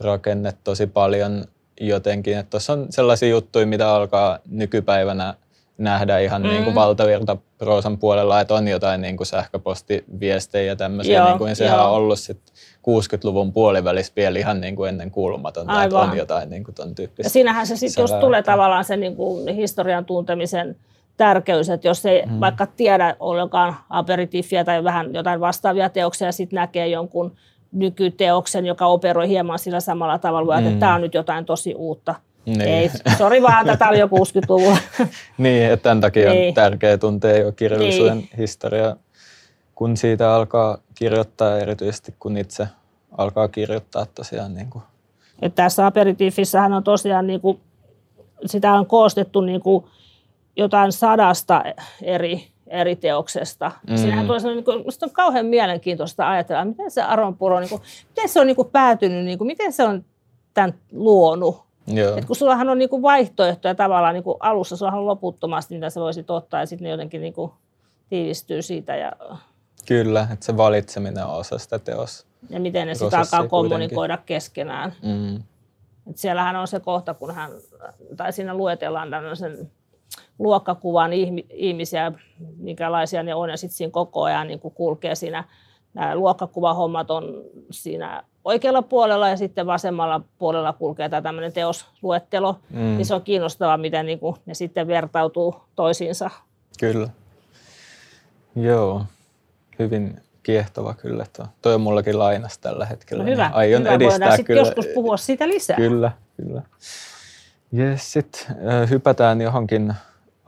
Speaker 2: rakenne tosi paljon jotenkin. Että tuossa on sellaisia juttuja, mitä alkaa nykypäivänä nähdä ihan mm. niin kuin valtavirta proosan puolella, että on jotain niin kuin sähköpostiviestejä ja tämmöisiä.
Speaker 3: Joo,
Speaker 2: niin kuin, sehän
Speaker 3: joo.
Speaker 2: on ollut sit 60-luvun puolivälissä vielä ihan niin kuin ennen kuulumatonta, että on jotain niin kuin ton tyyppistä.
Speaker 3: Ja siinähän se sitten
Speaker 2: Selvä.
Speaker 3: tulee tavallaan se niin kuin historian tuntemisen tärkeys, että jos ei mm. vaikka tiedä ollenkaan aperitiifiä tai vähän jotain vastaavia teoksia ja sitten näkee jonkun nykyteoksen, joka operoi hieman sillä samalla tavalla, että
Speaker 2: Mm.
Speaker 3: tämä on nyt jotain tosi uutta.
Speaker 2: Niin.
Speaker 3: Ei, sori vaan, tätä oli jo 60-luvulla.
Speaker 2: Niin, että tämän takia
Speaker 3: Niin.
Speaker 2: on tärkeää tuntea jo kirjallisuuden niin. historiaa, kun siitä alkaa kirjoittaa, erityisesti kun itse alkaa kirjoittaa tosiaan. Niin kuin.
Speaker 3: Et tässä aperitiifissähän on tosiaan, niin kuin, sitä on koostettu niin kuin jotain sadasta eri, eri teoksesta. Mm. Siinähän tulee sellainen, niin kuin, on kauhean mielenkiintoista ajatella, miten se Aron Puro, niin kuin, miten se on niin kuin päätynyt, niin kuin, miten se on tämän luonut.
Speaker 2: Joo.
Speaker 3: Et kun sullahan on niin kuin vaihtoehtoja tavallaan niin kuin alussa, sullahan on loputtomasti, mitä sä voisit ottaa ja sitten ne jotenkin niin kuin tiivistyy siitä ja,
Speaker 2: Kyllä, että se valitseminen on osa sitä teos.
Speaker 3: ja miten ne sitä alkaa
Speaker 2: kuitenkin.
Speaker 3: kommunikoida keskenään.
Speaker 2: Mm.
Speaker 3: Et siellähän on se kohta, kun hän, tai siinä luetellaan tämmöisen luokkakuvan ihmi- ihmisiä, minkälaisia ne on, ja sitten siinä koko ajan niin kuin kulkee siinä, nämä luokkakuvahommat on siinä oikealla puolella, ja sitten vasemmalla puolella kulkee tämä tämmöinen teosluettelo,
Speaker 2: Mm.
Speaker 3: niin se on kiinnostavaa, miten niin kuin ne sitten vertautuu toisiinsa.
Speaker 2: Kyllä. Joo, hyvin kiehtova kyllä. Tuo. Toi on mullakin lainas tällä hetkellä.
Speaker 3: No hyvä,
Speaker 2: niin Aion
Speaker 3: hyvä.
Speaker 2: edistää
Speaker 3: voidaan
Speaker 2: kyllä.
Speaker 3: joskus puhua siitä lisää.
Speaker 2: Kyllä, kyllä. Jes, sitten hypätään johonkin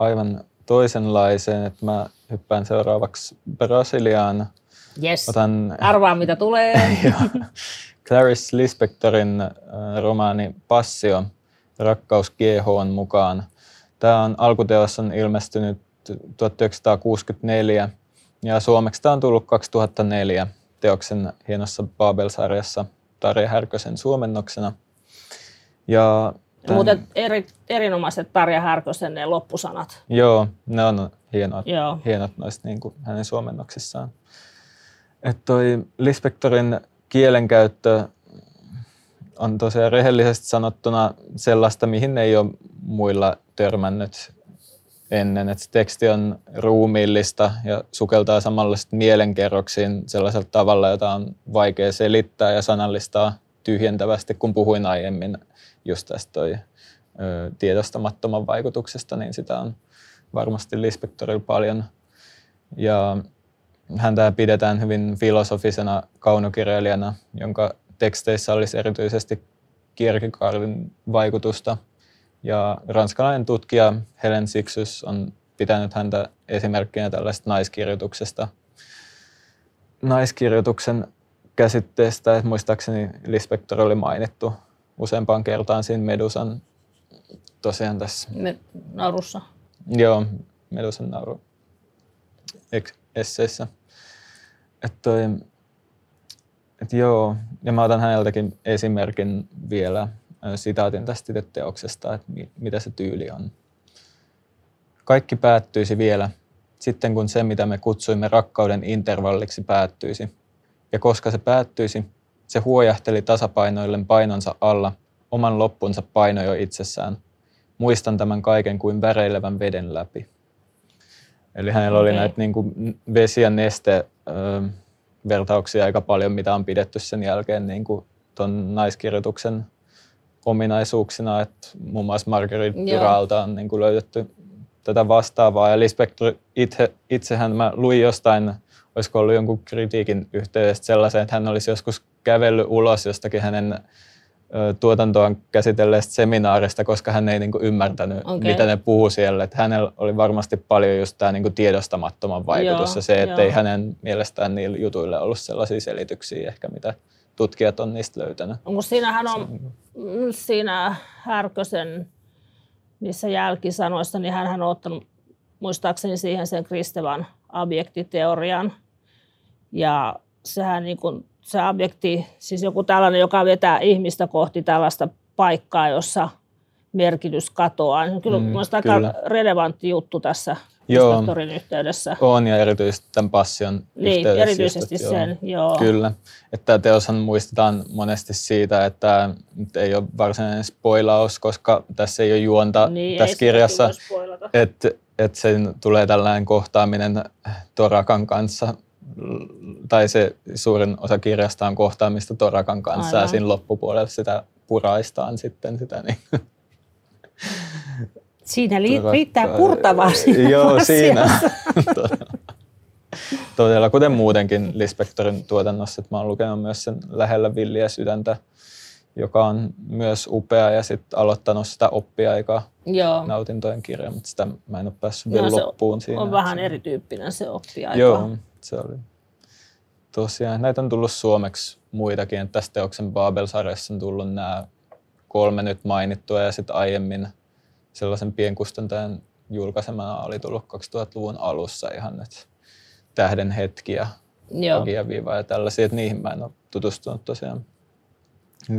Speaker 2: aivan toisenlaiseen, että mä hyppään seuraavaksi Brasiliaan.
Speaker 3: Yes.
Speaker 2: Otan
Speaker 3: Arvaa, mitä tulee.
Speaker 2: Clarice Lispectorin äh, romaani Passio, rakkaus GH mukaan. Tämä on, alkuteos on ilmestynyt 1964 ja suomeksi tämä on tullut 2004 teoksen hienossa Babel-sarjassa Tarja Härkösen suomennoksena. Ja
Speaker 3: Ja Muuten eri, erinomaiset Tarja Härkösen ne loppusanat.
Speaker 2: Joo, ne on hienot,
Speaker 3: Joo.
Speaker 2: hienot noista niin kuin hänen suomennoksissaan. Että toi Lispectorin kielenkäyttö on tosiaan rehellisesti sanottuna sellaista, mihin ei ole muilla törmännyt ennen. Et se teksti on ruumiillista ja sukeltaa samalla sit mielenkerroksiin sellaisella tavalla, jota on vaikea selittää ja sanallistaa tyhjentävästi, kun puhuin aiemmin just tästä toi, ö, tiedostamattoman vaikutuksesta, niin sitä on varmasti Lispectorilla paljon. Ja häntä pidetään hyvin filosofisena kaunokirjailijana, jonka teksteissä olisi erityisesti Kierkegaardin vaikutusta. Ja ranskalainen tutkija Helen Sixus on pitänyt häntä esimerkkinä tällaista naiskirjoituksesta. Naiskirjoituksen käsitteestä, että muistaakseni Lispector oli mainittu useampaan kertaan siinä Medusan tosiaan tässä
Speaker 3: Me, narussa.
Speaker 2: Joo, Medusan nauru esseissä. Että toi, Et joo, ja mä otan häneltäkin esimerkin vielä sitaatin tästä teoksesta, että mitä se tyyli on. Kaikki päättyisi vielä, sitten kun se, mitä me kutsuimme rakkauden intervalliksi, päättyisi. Ja koska se päättyisi, se huojahteli tasapainoillen painonsa alla, oman loppunsa paino jo itsessään. Muistan tämän kaiken kuin väreilevän veden läpi. Eli hänellä okay. oli näitä niin kuin vesi- ja neste vertauksia aika paljon, mitä on pidetty sen jälkeen niin kuin ton naiskirjoituksen ominaisuuksina, että muun muassa Marguerite Duralta on niin kuin löydetty tätä vastaavaa. Ja Lispector itse, itsehän mä luin jostain, olisiko ollut jonkun kritiikin yhteydessä sellaisen, että hän olisi joskus kävellyt ulos jostakin hänen tuotantoaan käsitelleestä seminaarista, koska hän ei niin kuin ymmärtänyt, okay. mitä ne puhuu siellä. Että hänellä oli varmasti paljon just tämä niin kuin tiedostamattoman vaikutus joo, ja se, että ei hänen mielestään niillä jutuille ollut sellaisia selityksiä ehkä, mitä tutkijat on niistä löytänyt.
Speaker 3: Onko siinähän on siinä Härkösen niissä jälkisanoissa, niin hän on ottanut muistaakseni siihen sen Kristevan objektiteorian. Ja sehän niin kuin, se objekti, siis joku tällainen, joka vetää ihmistä kohti tällaista paikkaa, jossa merkitys katoaa. Niin kyllä mm, aika kyllä. relevantti juttu tässä joo, yhteydessä.
Speaker 2: On ja erityisesti tämän passion
Speaker 3: niin,
Speaker 2: yhteydessä.
Speaker 3: erityisesti just, sen, joo. joo.
Speaker 2: Kyllä. Että tämä teoshan muistetaan monesti siitä, että nyt ei ole varsinainen spoilaus, koska tässä ei ole juonta niin, tässä kirjassa. Että et sen tulee tällainen kohtaaminen Torakan kanssa, tai se suurin osa kirjasta on kohtaamista Torakan kanssa, Aivan. ja siinä loppupuolella sitä puraistaan sitten sitä niin
Speaker 3: Siinä li- riittää purtavaa
Speaker 2: Joo, siinä. Todella, kuten muutenkin Lispektorin tuotannossa, että mä oon lukenut myös sen Lähellä villiä sydäntä, joka on myös upea ja sitten aloittanut sitä oppiaikaa Joo. nautintojen kirja, mutta sitä mä en ole päässyt vielä no, loppuun siinä.
Speaker 3: on vähän erityyppinen se oppiaika.
Speaker 2: Joo, se oli. Tosiaan, näitä on tullut suomeksi muitakin. Että tästä teoksen Babel-sarjassa on tullut nämä kolme nyt mainittua ja sitten aiemmin – sellaisen pienkustantajan julkaisemana oli tullut 2000-luvun alussa ihan, että tähden hetki ja Agia Viva ja tällaisia, että niihin mä en ole tutustunut tosiaan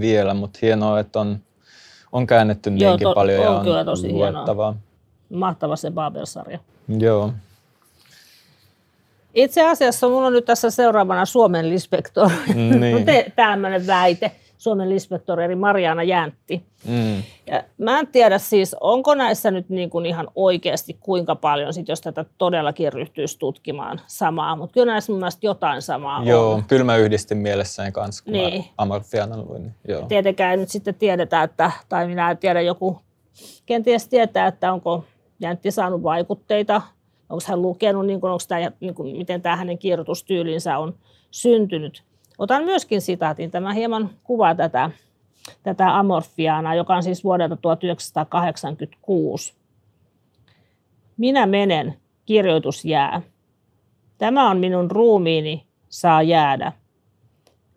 Speaker 2: vielä, mutta hienoa, että on, on käännetty Joo, niinkin to, paljon on ja on kyllä tosi luettavaa. Hienoa.
Speaker 3: Mahtava se Babel-sarja.
Speaker 2: Joo.
Speaker 3: Itse asiassa minulla on nyt tässä seuraavana Suomen Lispektor. Niin. tämmöinen väite. Suomen lispektori Mariana Jäntti. Mm. Ja mä en tiedä siis, onko näissä nyt niin kuin ihan oikeasti kuinka paljon, sit jos tätä todellakin ryhtyisi tutkimaan samaa, mutta kyllä näissä mun mielestä jotain samaa
Speaker 2: Joo,
Speaker 3: on.
Speaker 2: kyllä mä yhdistin mielessäni kanssa, kun niin. Amorfiana luin. Niin joo.
Speaker 3: Tietenkään nyt sitten tiedetä, että, tai minä en tiedä, joku kenties tietää, että onko Jäntti saanut vaikutteita, onko hän lukenut, niin kuin, onko tämä, niin kuin, miten tämä hänen kirjoitustyylinsä on syntynyt. Otan myöskin sitaatin. Tämä hieman kuvaa tätä, tätä amorfiaana, joka on siis vuodelta 1986. Minä menen, kirjoitus jää. Tämä on minun ruumiini, saa jäädä.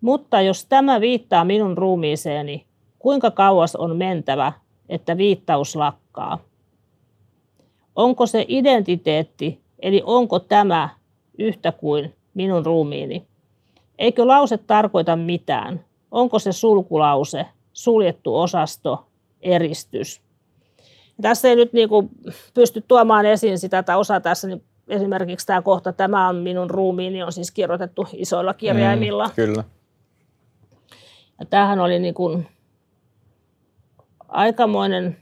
Speaker 3: Mutta jos tämä viittaa minun ruumiiseeni, kuinka kauas on mentävä, että viittaus lakkaa? Onko se identiteetti, eli onko tämä yhtä kuin minun ruumiini? Eikö lause tarkoita mitään? Onko se sulkulause, suljettu osasto, eristys? Tässä ei nyt niin kuin pysty tuomaan esiin sitä, että osa tässä, niin esimerkiksi tämä kohta, tämä on minun ruumiini, on siis kirjoitettu isoilla kirjaimilla. Mm,
Speaker 2: kyllä.
Speaker 3: Ja tämähän oli niin kuin aikamoinen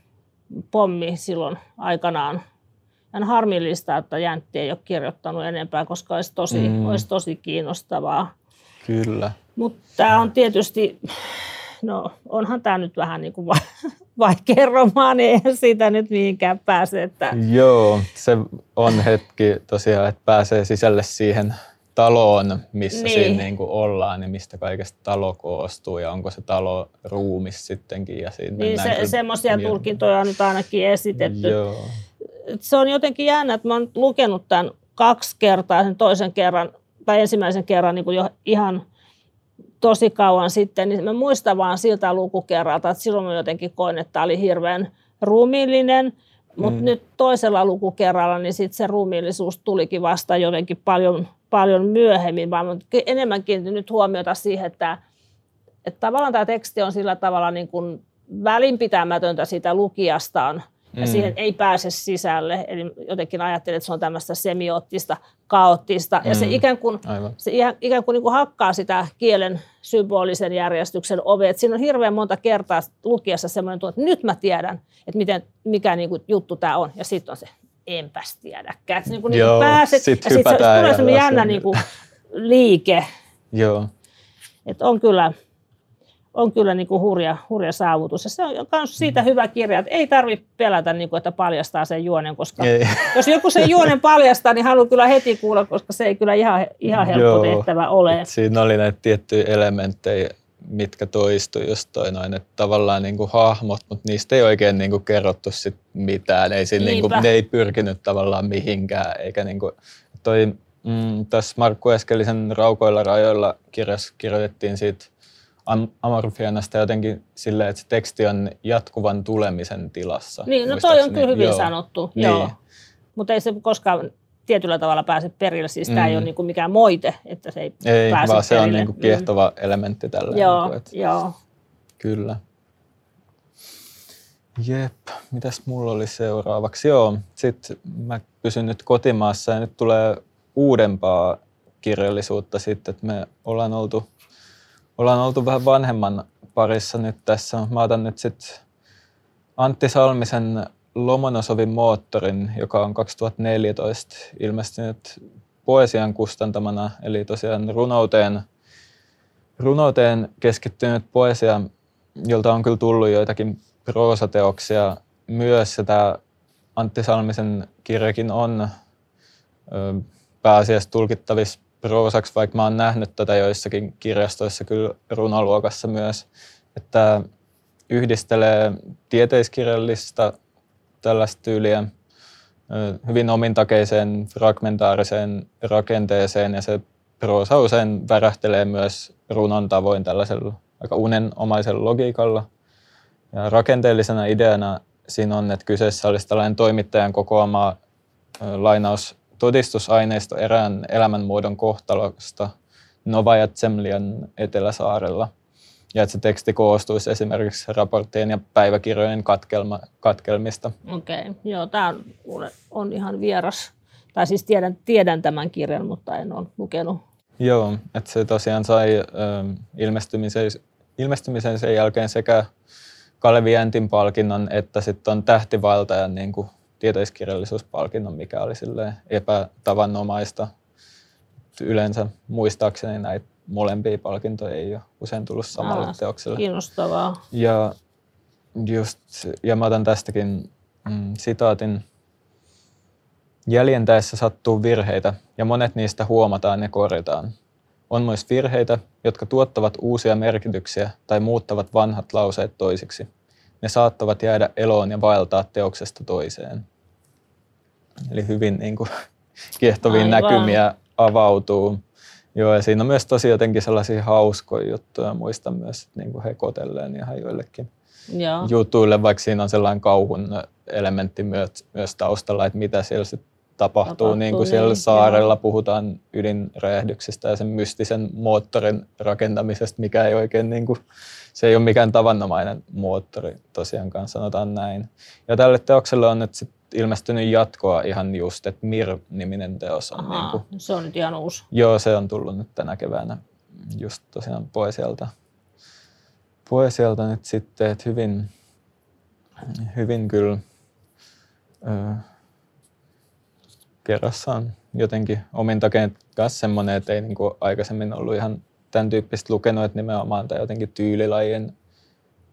Speaker 3: pommi silloin aikanaan. On harmillista, että Jäntti ei ole kirjoittanut enempää, koska olisi tosi, mm. olisi tosi kiinnostavaa.
Speaker 2: Kyllä.
Speaker 3: Mutta tämä on tietysti, no onhan tämä nyt vähän niin kuin vaikea romaani, eihän siitä nyt mihinkään pääse. Että...
Speaker 2: Joo, se on hetki tosiaan, että pääsee sisälle siihen taloon, missä niin. siinä niin kuin ollaan, niin mistä kaikesta talo koostuu ja onko se talo ruumis sittenkin. Ja siinä
Speaker 3: niin se, semmoisia tulkintoja on nyt ainakin esitetty. Joo. Se on jotenkin jännä, että mä oon lukenut tämän kaksi kertaa, sen toisen kerran tai ensimmäisen kerran niin kuin jo ihan tosi kauan sitten, niin mä muistan vaan siltä lukukerralta, että silloin mä jotenkin koin, että tämä oli hirveän ruumiillinen, mutta mm. nyt toisella lukukerralla, niin sitten se ruumiillisuus tulikin vasta jotenkin paljon, paljon myöhemmin, vaan enemmänkin nyt huomiota siihen, että, että tavallaan tämä teksti on sillä tavalla niin kuin välinpitämätöntä siitä lukijastaan, ja mm. siihen ei pääse sisälle. Eli jotenkin ajattelen, että se on tämmöistä semioottista, kaoottista. Mm. Ja se mm. ikään kuin, se ikään kuin, niin kuin hakkaa sitä kielen symbolisen järjestyksen ovet. Siinä on hirveän monta kertaa lukiessa semmoinen tunne, että nyt mä tiedän, että miten, mikä niin kuin juttu tämä on. Ja sitten on se, enpäs tiedäkään. Että niin kuin, Joo, niin kuin pääset, sit ja sitten se, tulee semmoinen jännä niin kuin, liike.
Speaker 2: Joo.
Speaker 3: Että on kyllä, on kyllä niin kuin hurja, hurja saavutus. Ja se on myös siitä mm. hyvä kirja, että ei tarvitse pelätä, niin kuin, että paljastaa sen juonen, koska ei. jos joku sen juonen paljastaa, niin haluan kyllä heti kuulla, koska se ei kyllä ihan, ihan helppo Joo, tehtävä ole.
Speaker 2: Siinä oli näitä tiettyjä elementtejä, mitkä toistu just toi noin, että tavallaan niin kuin hahmot, mutta niistä ei oikein niin kuin kerrottu sit mitään. Ei siinä, niin kuin, ne ei pyrkinyt tavallaan mihinkään, eikä niin kuin, toi, mm, tässä Markku Eskelisen Raukoilla rajoilla kirjoitettiin siitä amorfianasta jotenkin silleen, että se teksti on jatkuvan tulemisen tilassa.
Speaker 3: Niin, no toi on kyllä hyvin joo. sanottu, niin. joo. Mutta ei se koskaan tietyllä tavalla pääse perille. Siis mm. tämä ei ole niin kuin mikään moite, että se ei,
Speaker 2: ei
Speaker 3: pääse
Speaker 2: vaan se on niin kuin kiehtova mm. elementti tällä.
Speaker 3: Joo,
Speaker 2: niin kuin,
Speaker 3: että, joo.
Speaker 2: Kyllä. Jep, mitäs mulla oli seuraavaksi? Joo, sitten mä pysyn nyt kotimaassa ja nyt tulee uudempaa kirjallisuutta sitten, että me ollaan oltu ollaan oltu vähän vanhemman parissa nyt tässä. Mä otan nyt sitten Antti Salmisen Lomonosovin moottorin, joka on 2014 ilmestynyt poesian kustantamana, eli tosiaan runouteen, runouteen keskittynyt poesia, jolta on kyllä tullut joitakin proosateoksia myös. Tämä Antti Salmisen kirjakin on pääasiassa tulkittavissa proosaksi, vaikka mä oon nähnyt tätä joissakin kirjastoissa kyllä runoluokassa myös, että yhdistelee tieteiskirjallista tällaista tyyliä hyvin omintakeiseen fragmentaariseen rakenteeseen ja se proosa usein värähtelee myös runon tavoin tällaisella aika unenomaisella logiikalla. Ja rakenteellisena ideana siinä on, että kyseessä olisi tällainen toimittajan kokoama lainaus todistusaineisto erään elämänmuodon kohtalosta Novaja Zemlian eteläsaarella. Ja että se teksti koostuisi esimerkiksi raporttien ja päiväkirjojen katkelma, katkelmista.
Speaker 3: Okei, okay. joo, tämä on, on ihan vieras. Tai siis tiedän, tiedän tämän kirjan, mutta en ole lukenut.
Speaker 2: Joo, että se tosiaan sai ö, ilmestymisen, ilmestymisen sen jälkeen sekä Kalevi Jäntin palkinnon että sitten on tähtivaltajan niin kuin tieteiskirjallisuuspalkinnon, mikä oli epätavanomaista. Yleensä muistaakseni näitä molempia palkintoja ei ole usein tullut samalle Aa, teokselle.
Speaker 3: Kiinnostavaa.
Speaker 2: Ja, just, ja mä otan tästäkin mm, sitaatin. Jäljentäessä sattuu virheitä ja monet niistä huomataan ja korjataan. On myös virheitä, jotka tuottavat uusia merkityksiä tai muuttavat vanhat lauseet toisiksi. Ne saattavat jäädä eloon ja vaeltaa teoksesta toiseen. Eli hyvin niin kuin, kiehtovia Aivan. näkymiä avautuu. Joo, ja siinä on myös tosi jotenkin sellaisia hauskoja juttuja. Muistan myös niin kuin hekotelleen ihan joillekin Joo. jutuille, vaikka siinä on sellainen kauhun elementti myös, myös taustalla, että mitä siellä sitten tapahtuu. tapahtuu niin kuin siellä niin, saarella joo. puhutaan ydinräjähdyksistä ja sen mystisen moottorin rakentamisesta, mikä ei oikein niin kuin, se ei ole mikään tavanomainen moottori tosiaankaan, sanotaan näin. Ja tälle teokselle on nyt sit ilmestynyt jatkoa ihan just, että Mir-niminen teos on. Ahaa, niin kuin,
Speaker 3: se on nyt ihan uusi.
Speaker 2: Joo, se on tullut nyt tänä keväänä just tosiaan poesialta. Poesialta nyt sitten, että hyvin, hyvin kyllä ö, kerrassaan jotenkin omin takein kanssa semmoinen, että ei niin kuin aikaisemmin ollut ihan tämän tyyppistä lukenut, että nimenomaan tämä jotenkin tyylilajien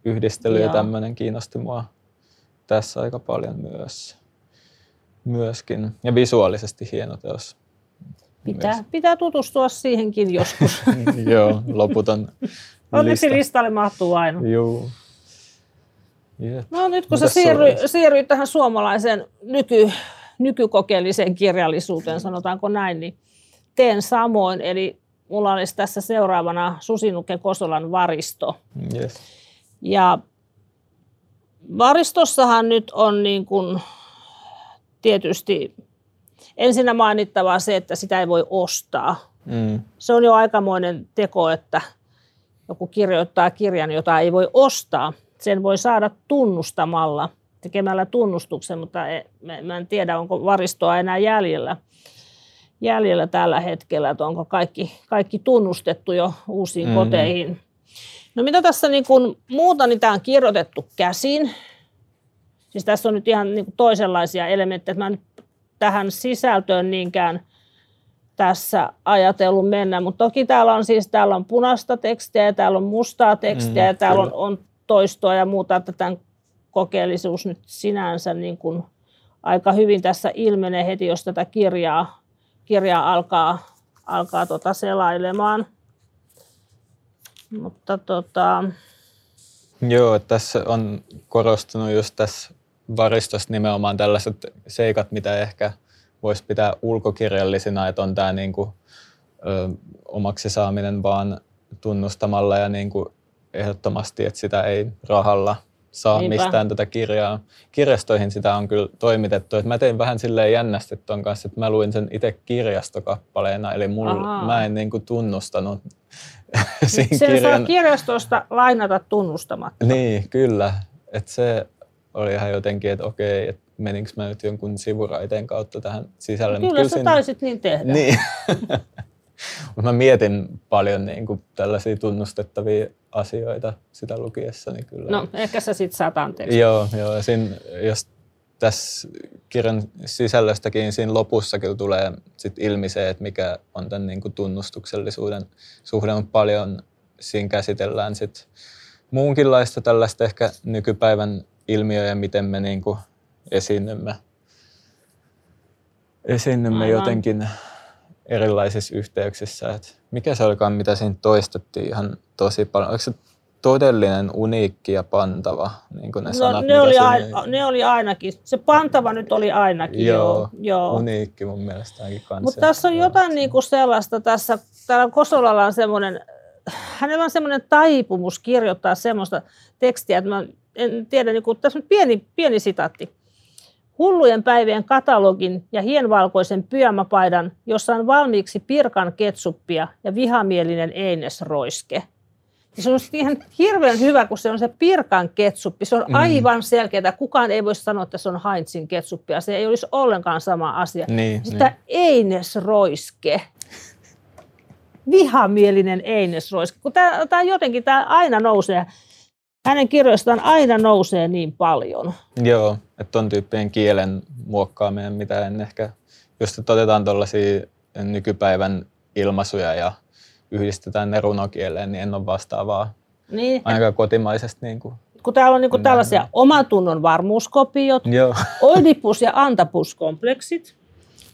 Speaker 2: yhdistely Joo. ja tämmöinen kiinnosti mua tässä aika paljon myös myöskin. Ja visuaalisesti hieno teos.
Speaker 3: Pitää, pitää tutustua siihenkin joskus.
Speaker 2: Joo, loputon
Speaker 3: Onneksi lista. listalle mahtuu aina.
Speaker 2: Joo.
Speaker 3: Yep. No nyt kun Mitäs sä siirry, siirryit tähän suomalaiseen nyky, nykykokeelliseen kirjallisuuteen, sanotaanko näin, niin teen samoin. Eli mulla olisi tässä seuraavana Susinuke Kosolan varisto.
Speaker 2: Yes.
Speaker 3: Ja varistossahan nyt on niin kuin tietysti ensinnä mainittavaa se, että sitä ei voi ostaa.
Speaker 2: Mm.
Speaker 3: Se on jo aikamoinen teko, että joku kirjoittaa kirjan, jota ei voi ostaa. Sen voi saada tunnustamalla, tekemällä tunnustuksen, mutta e, mä en tiedä, onko varistoa enää jäljellä, jäljellä tällä hetkellä, että onko kaikki, kaikki tunnustettu jo uusiin mm-hmm. koteihin. No mitä tässä niin kun, muuta, niin tämä on kirjoitettu käsin. Siis tässä on nyt ihan niin toisenlaisia elementtejä. Mä en nyt tähän sisältöön niinkään tässä ajatellut mennä, mutta toki täällä on siis täällä on punaista tekstiä ja täällä on mustaa tekstiä mm, ja täällä on, on toistoa ja muuta, että tämän kokeellisuus nyt sinänsä niin kuin aika hyvin tässä ilmenee heti, jos tätä kirjaa, kirjaa alkaa, alkaa tota selailemaan. Mutta tota...
Speaker 2: Joo, tässä on korostunut just tässä varistossa nimenomaan tällaiset seikat, mitä ehkä voisi pitää ulkokirjallisina, että on tämä niin kuin, ö, omaksi saaminen vaan tunnustamalla ja niin kuin ehdottomasti, että sitä ei rahalla saa Niinpä. mistään tätä kirjaa. Kirjastoihin sitä on kyllä toimitettu. Et mä tein vähän silleen jännästi ton kanssa, että mä luin sen itse kirjastokappaleena, eli mulla, mä en niin kuin tunnustanut
Speaker 3: siinä Sen kirjan... saa kirjastosta lainata tunnustamatta.
Speaker 2: Niin, kyllä. Et se oli ihan jotenkin, että okei, että meninkö mä nyt jonkun sivuraiteen kautta tähän sisälle.
Speaker 3: Kyllä, kyllä sä siinä... taisit niin tehdä.
Speaker 2: Niin. mä mietin paljon niin kuin tällaisia tunnustettavia asioita sitä lukiessani kyllä.
Speaker 3: No, ehkä sä sitten saat anteeksi.
Speaker 2: Joo, joo. Siinä, jos tässä kirjan sisällöstäkin siinä lopussa kyllä tulee sit ilmi se, että mikä on tämän niin kuin tunnustuksellisuuden suhde, on paljon siinä käsitellään sit muunkinlaista tällaista ehkä nykypäivän ilmiöjä, miten me niin kuin esiinnymme, esiinnymme jotenkin erilaisissa yhteyksissä. Et mikä se olikaan, mitä siinä toistettiin ihan tosi paljon? Oliko se todellinen, uniikki ja pantava, niin kuin ne no, sanat,
Speaker 3: ne, oli aina, ne oli ainakin. Se pantava nyt oli ainakin, joo. joo, joo.
Speaker 2: uniikki mun mielestä ainakin kanssa.
Speaker 3: Mutta tässä on jotain niin kuin sellaista, tässä, täällä Kosolalla on semmoinen, hänellä on semmoinen taipumus kirjoittaa semmoista tekstiä, että mä en tiedä, niin kuin, tässä on pieni, pieni sitaatti. Hullujen päivien katalogin ja hienvalkoisen pyömäpaidan, jossa on valmiiksi pirkan ketsuppia ja vihamielinen einesroiske. Se on ihan hirveän hyvä, kun se on se pirkan ketsuppi. Se on mm. aivan selkeää. Kukaan ei voi sanoa, että se on Heinzin ketsuppia. Se ei olisi ollenkaan sama asia.
Speaker 2: Niin,
Speaker 3: Sitä niin. einesroiske. Vihamielinen einesroiske. Kun tämä, tämä jotenkin tämä aina nousee hänen kirjoistaan aina nousee niin paljon.
Speaker 2: Joo, että ton tyyppien kielen muokkaaminen, mitä en ehkä, että otetaan tuollaisia nykypäivän ilmaisuja ja yhdistetään ne runokieleen, niin en ole vastaavaa niin. ainakaan kotimaisesti. Niin kuin,
Speaker 3: kun täällä on niin kuin tällaisia omatunnon varmuuskopiot,
Speaker 2: Joo.
Speaker 3: Oedipus- ja Antapus-kompleksit,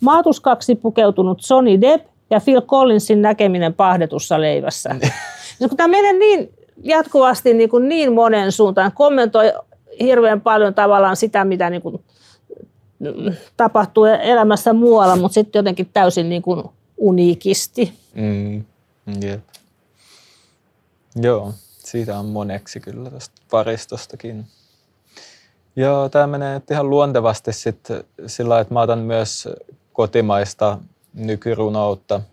Speaker 3: maatuskaksi pukeutunut Sonny Depp ja Phil Collinsin näkeminen pahdetussa leivässä. ja kun tämä menee niin jatkuvasti niin, kuin niin monen suuntaan, kommentoi hirveän paljon tavallaan sitä, mitä niin kuin tapahtuu elämässä muualla, mutta sitten jotenkin täysin niin kuin uniikisti.
Speaker 2: Mm, yep. Joo, siitä on moneksi kyllä tästä paristostakin. Joo, tämä menee ihan luontevasti sitten sillä että mä otan myös kotimaista nykyrunoutta –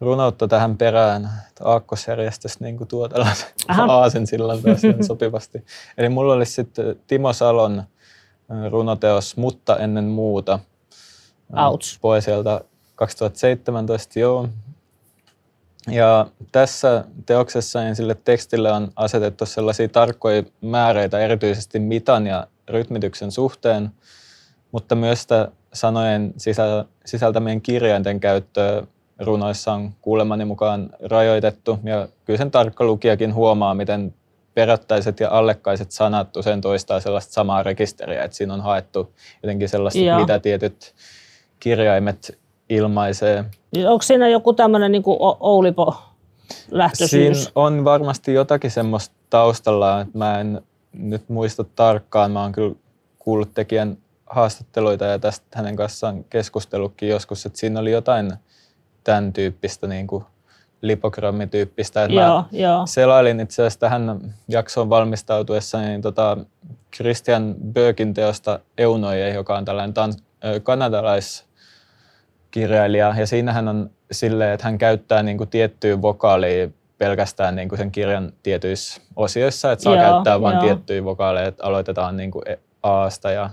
Speaker 2: runoutta tähän perään. Aakkosjärjestys niin tuo tällaisen aasen sillan taas sopivasti. Eli mulla olisi sitten Timo Salon runoteos Mutta ennen muuta.
Speaker 3: Ouch.
Speaker 2: Poesialta 2017, joo. Ja tässä teoksessa niin sille tekstille on asetettu sellaisia tarkkoja määreitä erityisesti mitan ja rytmityksen suhteen, mutta myös sitä sanojen sisältämien kirjainten käyttöä runoissa on kuulemani mukaan rajoitettu ja kyllä sen tarkka lukijakin huomaa, miten perättäiset ja allekkaiset sanat usein toistaa sellaista samaa rekisteriä, että siinä on haettu jotenkin sellaista, Joo. mitä tietyt kirjaimet ilmaisee.
Speaker 3: Onko siinä joku tämmöinen niin Oulipo lähtöisyys?
Speaker 2: Siinä on varmasti jotakin semmoista taustalla, että mä en nyt muista tarkkaan. Mä oon kyllä kuullut tekijän haastatteluita ja tästä hänen kanssaan keskustellutkin joskus, että siinä oli jotain tämän tyyppistä niin kuin lipogrammityyppistä. Että joo, mä joo. selailin itse asiassa tähän jaksoon valmistautuessa niin tota Christian Bökin teosta Eunoje, joka on tällainen tans- kanadalais kirjailija. Ja siinähän on silleen, että hän käyttää niin kuin tiettyä vokaalia pelkästään niin kuin sen kirjan tietyissä osioissa, että saa
Speaker 3: Joo,
Speaker 2: käyttää vain tiettyjä vokaaleja, että aloitetaan niin kuin Aasta ja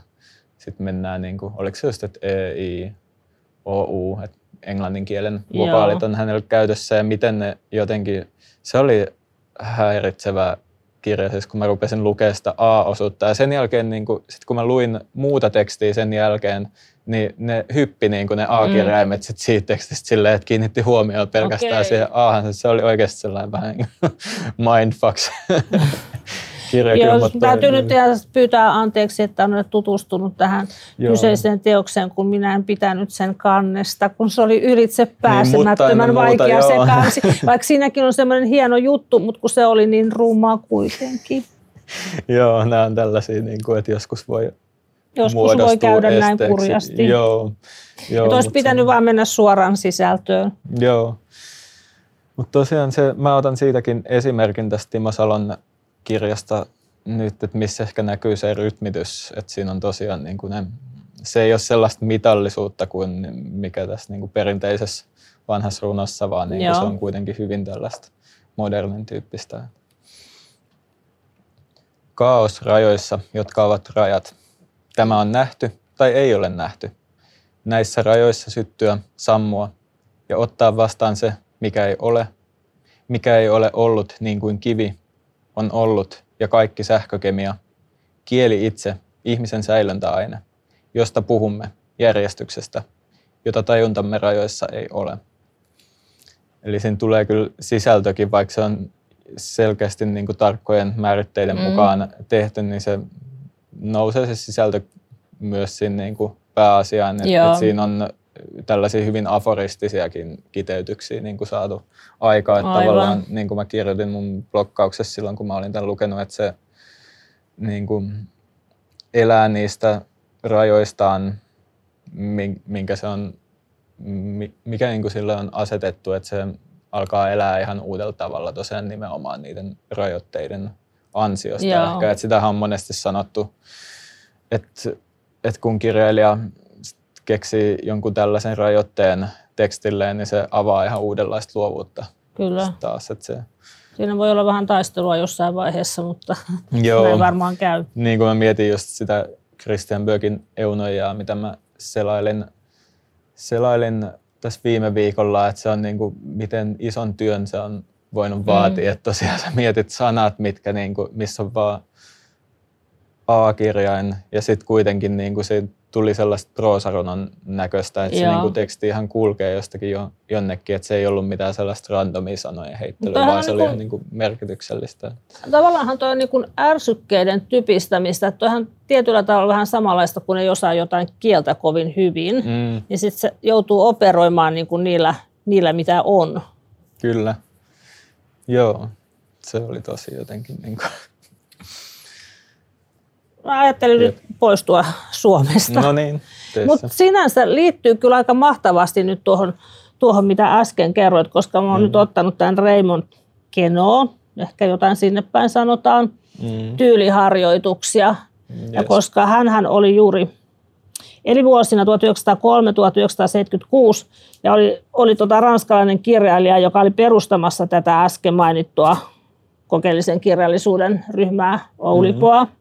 Speaker 2: sitten mennään, niin kuin, oliko se just, että E, I, O, U, että englannin kielen
Speaker 3: Joo.
Speaker 2: vokaalit on hänellä käytössä ja miten ne jotenkin, se oli häiritsevä kirja, siis kun mä rupesin lukemaan sitä A-osuutta ja sen jälkeen, niin kuin, sit kun mä luin muuta tekstiä sen jälkeen, niin ne hyppi niin ne A-kirjaimet mm. sit siitä tekstistä silleen, että kiinnitti huomioon pelkästään
Speaker 3: Okei.
Speaker 2: siihen A-han. Se oli oikeasti sellainen vähän niin mindfucks
Speaker 3: Joo, täytyy nyt ihan pyytää anteeksi, että olen tutustunut tähän
Speaker 2: Joo.
Speaker 3: kyseiseen teokseen, kun minä en pitänyt sen kannesta, kun se oli ylitse pääsemättömän
Speaker 2: mutta ennen muuta,
Speaker 3: vaikea se
Speaker 2: joo.
Speaker 3: kansi. Vaikka siinäkin on semmoinen hieno juttu, mutta kun se oli niin rumaa kuitenkin.
Speaker 2: Joo, nämä on tällaisia, niin kuin, että joskus voi
Speaker 3: Joskus voi käydä näin
Speaker 2: esteeksi.
Speaker 3: kurjasti.
Speaker 2: Joo. joo
Speaker 3: Että olisi pitänyt
Speaker 2: se-
Speaker 3: vaan mennä suoraan sisältöön.
Speaker 2: Joo. Mutta tosiaan se, mä otan siitäkin esimerkin tästä Timo Salon kirjasta nyt, että missä ehkä näkyy se rytmitys, että siinä on tosiaan niin kuin ne, se ei ole sellaista mitallisuutta kuin mikä tässä niin kuin perinteisessä vanhassa runossa, vaan niin kuin se on kuitenkin hyvin tällaista modernin tyyppistä. Kaos rajoissa, jotka ovat rajat. Tämä on nähty tai ei ole nähty. Näissä rajoissa syttyä, sammua ja ottaa vastaan se, mikä ei ole, mikä ei ole ollut niin kuin kivi on ollut ja kaikki sähkökemia, kieli itse, ihmisen säilöntäaine, josta puhumme, järjestyksestä, jota tajuntamme rajoissa ei ole. Eli siinä tulee kyllä sisältökin, vaikka se on selkeästi niin kuin tarkkojen määritteiden
Speaker 3: Mm.
Speaker 2: mukaan tehty, niin se nousee se sisältö myös siinä niin kuin pääasiaan. Että
Speaker 3: Joo.
Speaker 2: et siinä on tällaisia hyvin aforistisiakin kiteytyksiä niin kuin saatu aikaa. Että
Speaker 3: Aivan.
Speaker 2: tavallaan, niin kuin mä kirjoitin mun blokkauksessa silloin, kun mä olin tämän lukenut, että se niin kuin elää niistä rajoistaan, min- minkä se on, mi- mikä niin kuin sille on asetettu, että se alkaa elää ihan uudella tavalla tosiaan nimenomaan niiden rajoitteiden ansiosta.
Speaker 3: Joo.
Speaker 2: Ehkä, että sitähän on monesti sanottu, että, että kun kirjailija keksii jonkun tällaisen rajoitteen tekstilleen, niin se avaa ihan uudenlaista luovuutta
Speaker 3: Kyllä.
Speaker 2: sit taas. Että se,
Speaker 3: Siinä voi olla vähän taistelua jossain vaiheessa, mutta
Speaker 2: Joo.
Speaker 3: näin varmaan käy.
Speaker 2: niin kuin mä mietin just sitä Christian Bökin eunojaa, mitä mä selailin, selailin tässä viime viikolla, että se on niin kuin, miten ison työn se on voinut vaatia. Mm. Että tosiaan sä mietit sanat, mitkä niin kuin, missä on vaan A-kirjain ja sitten kuitenkin niin kuin siitä tuli sellaista proosarunon näköistä, että se
Speaker 3: Joo.
Speaker 2: niin kuin teksti ihan kulkee jostakin jo, jonnekin, että se ei ollut mitään sellaista randomia sanojen heittelyä, vaan se
Speaker 3: niin
Speaker 2: oli ihan niin kuin merkityksellistä.
Speaker 3: Tavallaanhan tuo on niin kuin ärsykkeiden typistämistä, että toihan tietyllä tavalla vähän samanlaista, kun ei osaa jotain kieltä kovin hyvin, mm. Niin sitten se joutuu operoimaan niin kuin niillä, niillä, mitä on.
Speaker 2: Kyllä. Joo, se oli tosi jotenkin niin
Speaker 3: ajattelin nyt poistua Suomesta.
Speaker 2: no niin,
Speaker 3: Mutta sinänsä liittyy kyllä aika mahtavasti nyt tuohon, tuohon mitä äsken kerroit, koska mä oon mm. nyt ottanut tämän Raymond Kenoon, ehkä jotain sinne päin sanotaan,
Speaker 2: Mm,
Speaker 3: tyyliharjoituksia. Ja
Speaker 2: yes.
Speaker 3: koska hän oli juuri eli vuosina 1903-1976 ja oli, oli tota ranskalainen kirjailija, joka oli perustamassa tätä äsken mainittua kokeellisen kirjallisuuden ryhmää Oulipoa. Mm-hmm.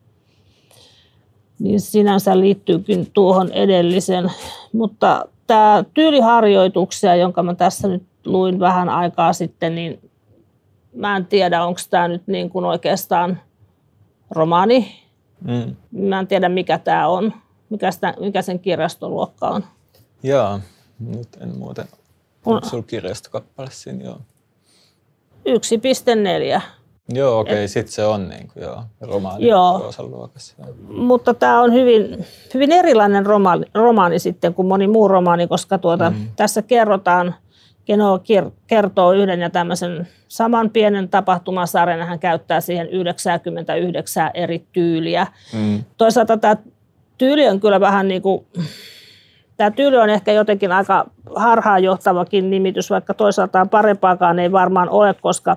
Speaker 3: Niin sinänsä liittyykin tuohon edellisen. Mutta tämä tyyliharjoituksia, jonka mä tässä nyt luin vähän aikaa sitten, niin mä en tiedä, onko tämä nyt niin kuin oikeastaan romaani
Speaker 2: Mm.
Speaker 3: Mä en tiedä, mikä tämä on, mikä, sitä, mikä sen kirjastoluokka on.
Speaker 2: Jaa, nyt en muuten.
Speaker 3: On-
Speaker 2: Onko sulla kirjastokappale siinä? Joo,
Speaker 3: 1,4.
Speaker 2: Joo okei, okay, sitten se on niin kuin, joo, romaani
Speaker 3: Joo.
Speaker 2: Luokassa.
Speaker 3: Mutta tämä on hyvin, hyvin erilainen romaani, romaani sitten kuin moni muu romaani, koska tuota, mm. tässä kerrotaan, Keno kertoo yhden ja tämmöisen saman pienen tapahtumasarjan, ja hän käyttää siihen 99 eri tyyliä.
Speaker 2: Mm.
Speaker 3: Toisaalta tämä tyyli on kyllä vähän niin kuin, tämä tyyli on ehkä jotenkin aika harhaanjohtavakin nimitys, vaikka toisaalta parempaakaan ei varmaan ole, koska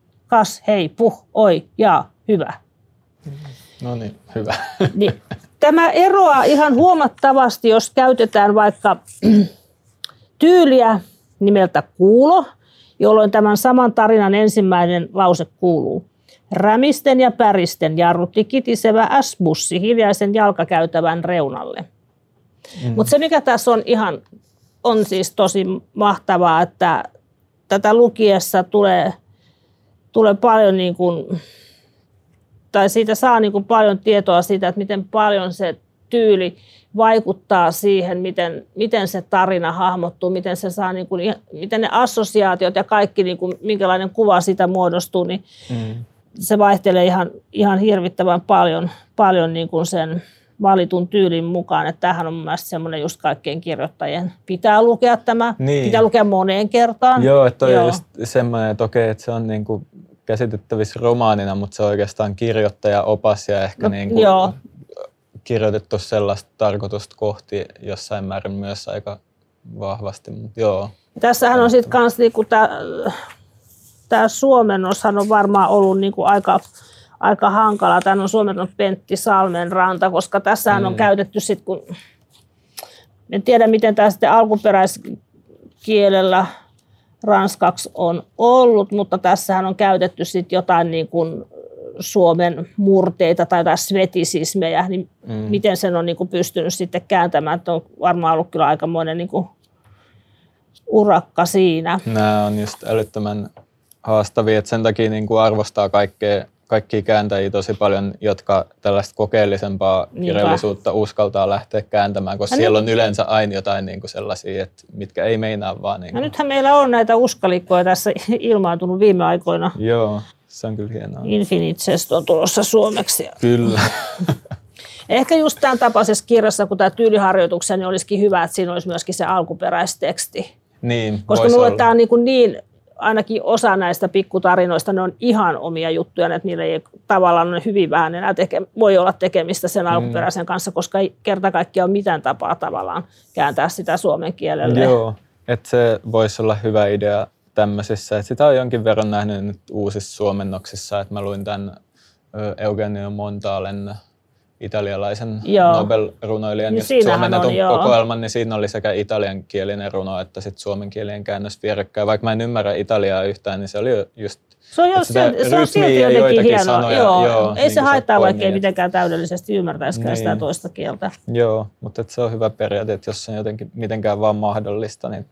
Speaker 3: kas, hei, puh, oi, ja, hyvä.
Speaker 2: No niin, hyvä.
Speaker 3: Niin. Tämä eroaa ihan huomattavasti, jos käytetään vaikka tyyliä nimeltä kuulo, jolloin tämän saman tarinan ensimmäinen lause kuuluu. Rämisten ja päristen jarrutti kitisevä S-bussi hiljaisen jalkakäytävän reunalle. Mm. Mutta se, mikä tässä on ihan, on siis tosi mahtavaa, että tätä lukiessa tulee, tulee paljon niin kuin, tai siitä saa niin kuin paljon tietoa siitä, että miten paljon se tyyli vaikuttaa siihen, miten, miten se tarina hahmottuu, miten, se saa niin kuin, miten ne assosiaatiot ja kaikki, niin kuin, minkälainen kuva siitä muodostuu, niin mm. se vaihtelee ihan, ihan hirvittävän paljon, paljon niin kuin sen valitun tyylin mukaan. Että tämähän on mielestäni semmoinen just kaikkien kirjoittajien pitää lukea tämä, niin. pitää lukea moneen kertaan.
Speaker 2: Joo, että toi Joo. on just semmoinen, että okei, että se on niin kuin käsitettävissä romaanina, mutta se on oikeastaan kirjoittaja-opas ja ehkä no, niin kuin joo. kirjoitettu sellaista tarkoitusta kohti jossain määrin myös aika vahvasti. Mutta joo.
Speaker 3: Tässähän on sitten kans niinku tämä tämä suomennoshan on varmaan ollut niinku aika, aika hankala. Tämä on suomennut Pentti Salmen ranta, koska tässä mm. on käytetty sitten, kun en tiedä miten tämä sitten alkuperäiskielellä ranskaksi on ollut, mutta tässähän on käytetty sitten jotain niin kuin Suomen murteita tai jotain svetisismejä, niin mm. miten sen on niin kuin pystynyt sitten kääntämään, että on varmaan ollut kyllä aikamoinen niin kuin urakka siinä.
Speaker 2: Nämä on just älyttömän haastavia, että sen takia niin kuin arvostaa kaikkea kaikkia kääntäjiä tosi paljon, jotka tällaista kokeellisempaa Niinpä. kirjallisuutta uskaltaa lähteä kääntämään, koska no siellä nyt... on yleensä aina jotain niin kuin sellaisia, että mitkä ei meinaa vaan. Niin
Speaker 3: kuin... no nythän meillä on näitä uskalikkoja tässä ilmaantunut viime aikoina.
Speaker 2: Joo, se on kyllä hienoa.
Speaker 3: Infinite on tulossa suomeksi.
Speaker 2: Kyllä.
Speaker 3: Ehkä just tämän tapaisessa kirjassa, kun tämä tyyliharjoituksia, niin olisikin hyvä, että siinä olisi myöskin se alkuperäisteksti.
Speaker 2: Niin,
Speaker 3: Koska minulle tämä on niin, kuin niin ainakin osa näistä pikkutarinoista, ne on ihan omia juttuja, että niillä ei tavallaan ole hyvin vähän enää teke, voi olla tekemistä sen mm. alkuperäisen kanssa, koska ei kerta kaikkiaan ole mitään tapaa tavallaan kääntää sitä suomen kielelle.
Speaker 2: Joo, että se voisi olla hyvä idea tämmöisissä. Että sitä on jonkin verran nähnyt nyt uusissa suomennoksissa, että mä luin tämän Eugenio Montalen italialaisen joo. Nobel-runoilijan niin suomennetun kokoelman, niin siinä oli sekä italiankielinen runo että sit suomenkielinen käännös vierekkäin. Vaikka mä en ymmärrä italiaa yhtään, niin se oli just
Speaker 3: se on, jo, se, se on silti jotenkin hienoa. Sanoja, joo. Joo, ei niin se haittaa, vaikka ei mitenkään täydellisesti ymmärtäisikään niin. sitä toista kieltä.
Speaker 2: Joo, mutta se on hyvä periaate, että jos se on jotenkin mitenkään vaan mahdollista, niin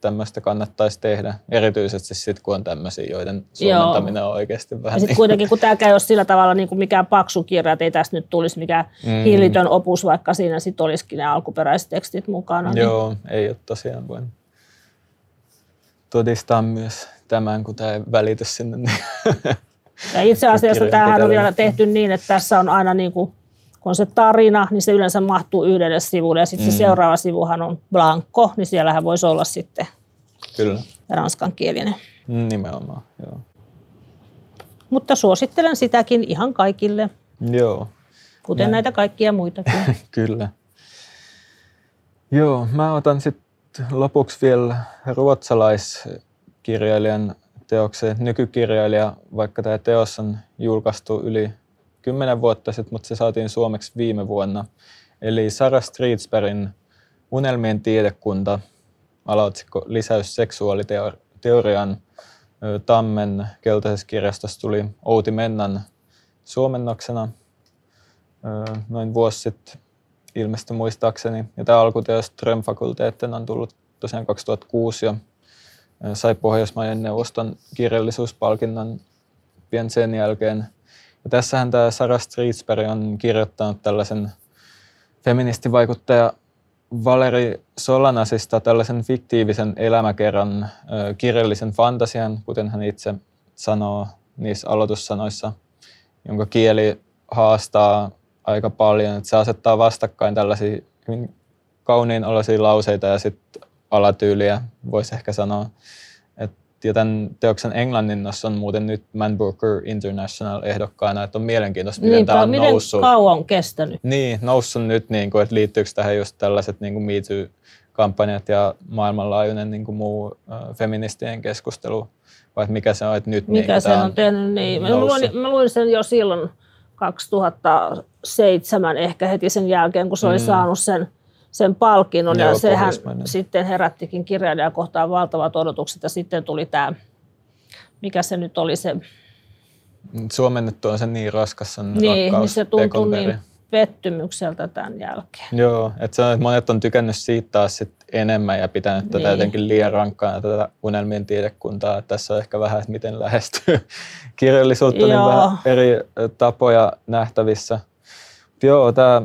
Speaker 2: tämmöistä kannattaisi tehdä, erityisesti sitten kun on tämmöisiä, joiden suomentaminen Joo. on oikeasti vähän... Ja
Speaker 3: sitten niin kuitenkin, kun tämä ei ole sillä tavalla niin kuin mikään paksu kirja, että ei tästä nyt tulisi mikään mm. hillitön opus, vaikka siinä sitten olisikin ne alkuperäiset tekstit mukana.
Speaker 2: Niin... Joo, ei ole tosiaan voin todistaa myös tämän, kun tämä ei välity sinne. Niin
Speaker 3: ja itse asiassa tämähän on vielä tehty niin, että tässä on aina niin kuin kun on se tarina, niin se yleensä mahtuu yhdelle sivulle ja sitten mm. se seuraava sivuhan on blanko, niin siellähän voisi olla sitten
Speaker 2: Kyllä.
Speaker 3: ranskankielinen.
Speaker 2: Nimenomaan, joo.
Speaker 3: Mutta suosittelen sitäkin ihan kaikille.
Speaker 2: Joo.
Speaker 3: Kuten Näin. näitä kaikkia muitakin.
Speaker 2: Kyllä. Joo, mä otan sitten lopuksi vielä ruotsalaiskirjailijan teoksen nykykirjailija, vaikka tämä teos on julkaistu yli kymmenen vuotta sitten, mutta se saatiin suomeksi viime vuonna. Eli Sara Streetsbergin Unelmien tiedekunta, alaotsikko Lisäys seksuaaliteorian Tammen keltaisessa kirjastossa tuli Outi Mennan suomennoksena noin vuosi sitten ilmestyi muistaakseni. Ja tämä alkuteos Strömfakulteetten on tullut tosiaan 2006 ja sai Pohjoismaiden neuvoston kirjallisuuspalkinnon pian sen jälkeen – ja tässähän tämä Sarah Streetsberg on kirjoittanut tällaisen feministivaikuttaja Valeri Solanasista tällaisen fiktiivisen elämäkerran, kirjallisen fantasian, kuten hän itse sanoo niissä aloitussanoissa, jonka kieli haastaa aika paljon. Että se asettaa vastakkain tällaisia hyvin kauniin oloisia lauseita ja sitten alatyyliä, voisi ehkä sanoa. Et, ja tämän teoksen englanninnossa on muuten nyt Man Booker International ehdokkaana, että on mielenkiintoista, miten tämä on
Speaker 3: miten
Speaker 2: noussut.
Speaker 3: kauan on kestänyt?
Speaker 2: Niin, noussut nyt, niin kuin, että liittyykö tähän just tällaiset niin kuin Me Too-kampanjat ja maailmanlaajuinen niin kuin muu äh, feministien keskustelu, vai että mikä se on, että nyt
Speaker 3: Mikä
Speaker 2: niin,
Speaker 3: sen on tehnyt, niin. Mä luin, mä luin sen jo silloin 2007 ehkä heti sen jälkeen, kun se oli mm. saanut sen, sen palkinnon.
Speaker 2: Joo,
Speaker 3: ja sehän sitten herättikin kirjailijan kohtaan valtavat odotukset. Ja sitten tuli tämä, mikä se nyt oli se,
Speaker 2: Suomennettu on se niin raskas, sen
Speaker 3: niin, niin
Speaker 2: rakkaus,
Speaker 3: se tuntui niin pettymykseltä tämän jälkeen.
Speaker 2: Joo, että se on, että monet on tykännyt siitä taas sit enemmän ja pitänyt niin. tätä
Speaker 3: Niin.
Speaker 2: jotenkin liian rankkaana, tätä unelmien tiedekuntaa. Että tässä on ehkä vähän, että miten lähestyy kirjallisuutta, niin
Speaker 3: Joo.
Speaker 2: vähän eri tapoja nähtävissä. Joo, tämä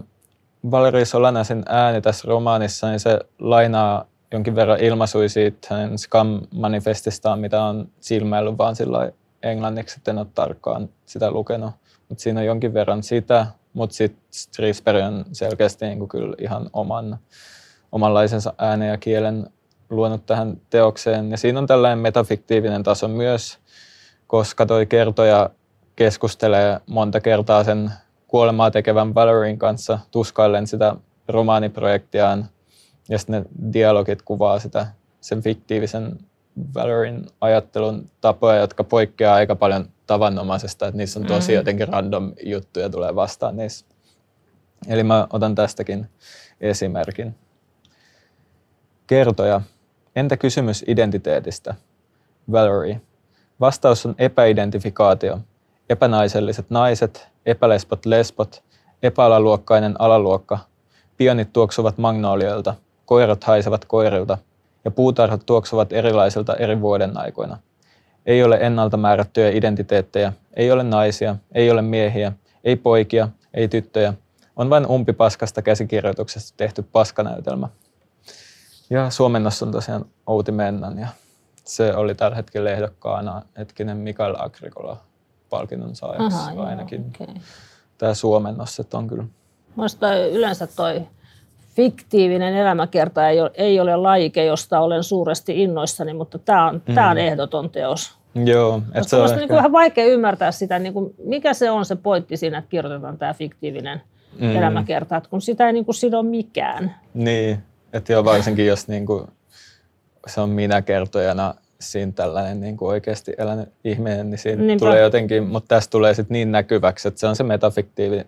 Speaker 2: Valeri Solanasin ääni tässä romaanissa, niin se lainaa jonkin verran ilmaisui siitä hänen Scam-manifestistaan, mitä on silmäillyt vaan sillä englanniksi, että en ole tarkkaan sitä lukenut. Mutta siinä on jonkin verran sitä, mutta sitten Stridsberg on selkeästi niin kyllä ihan oman, omanlaisensa äänen ja kielen luonut tähän teokseen. Ja siinä on tällainen metafiktiivinen taso myös, koska toi kertoja keskustelee monta kertaa sen kuolemaa tekevän Valerin kanssa tuskaillen sitä romaaniprojektiaan. Ja sitten ne dialogit kuvaa sitä sen fiktiivisen Valerin ajattelun tapoja, jotka poikkeaa aika paljon tavanomaisesta, että niissä on tosi
Speaker 3: Mm.
Speaker 2: jotenkin random juttuja tulee vastaan niissä. Eli mä otan tästäkin esimerkin. Kertoja. Entä kysymys identiteetistä? Valerie. Vastaus on epäidentifikaatio. Epänaiselliset naiset, epälesbot lesbot, epäalaluokkainen alaluokka. Pionit tuoksuvat magnolioilta, koirat haisevat koirilta ja puutarhat tuoksuvat erilaisilta eri vuoden aikoina. Ei ole ennalta määrättyjä identiteettejä, ei ole naisia, ei ole miehiä, ei poikia, ei tyttöjä. On vain umpipaskasta käsikirjoituksesta tehty paskanäytelmä. Ja suomennossa on tosiaan Outi Mennan ja se oli tällä hetkellä ehdokkaana hetkinen Mikael Agrikola palkinnon saajaksi
Speaker 3: Aha, joo,
Speaker 2: ainakin.
Speaker 3: okei.
Speaker 2: Tämä suomennos, että on kyllä.
Speaker 3: Minusta yleensä toi fiktiivinen elämäkerta ei ole, ei ole lajike, josta olen suuresti innoissani, mutta tämä on, mm. tämä on ehdoton teos.
Speaker 2: Joo,
Speaker 3: Koska
Speaker 2: se on
Speaker 3: minusta
Speaker 2: ehkä,
Speaker 3: niin vähän vaikea ymmärtää sitä, niin kuin, mikä se on se pointti siinä, että kirjoitetaan tämä fiktiivinen
Speaker 2: Mm.
Speaker 3: elämäkerta, että kun sitä ei niin kuin sido mikään.
Speaker 2: Niin, että joo, varsinkin jos niinku, se on minä kertojana siinä tällainen niinku oikeasti elänyt ihminen, niin siinä
Speaker 3: Niinpä.
Speaker 2: tulee jotenkin, mutta tästä tulee sitten niin näkyväksi, että se on se metafiktiivi,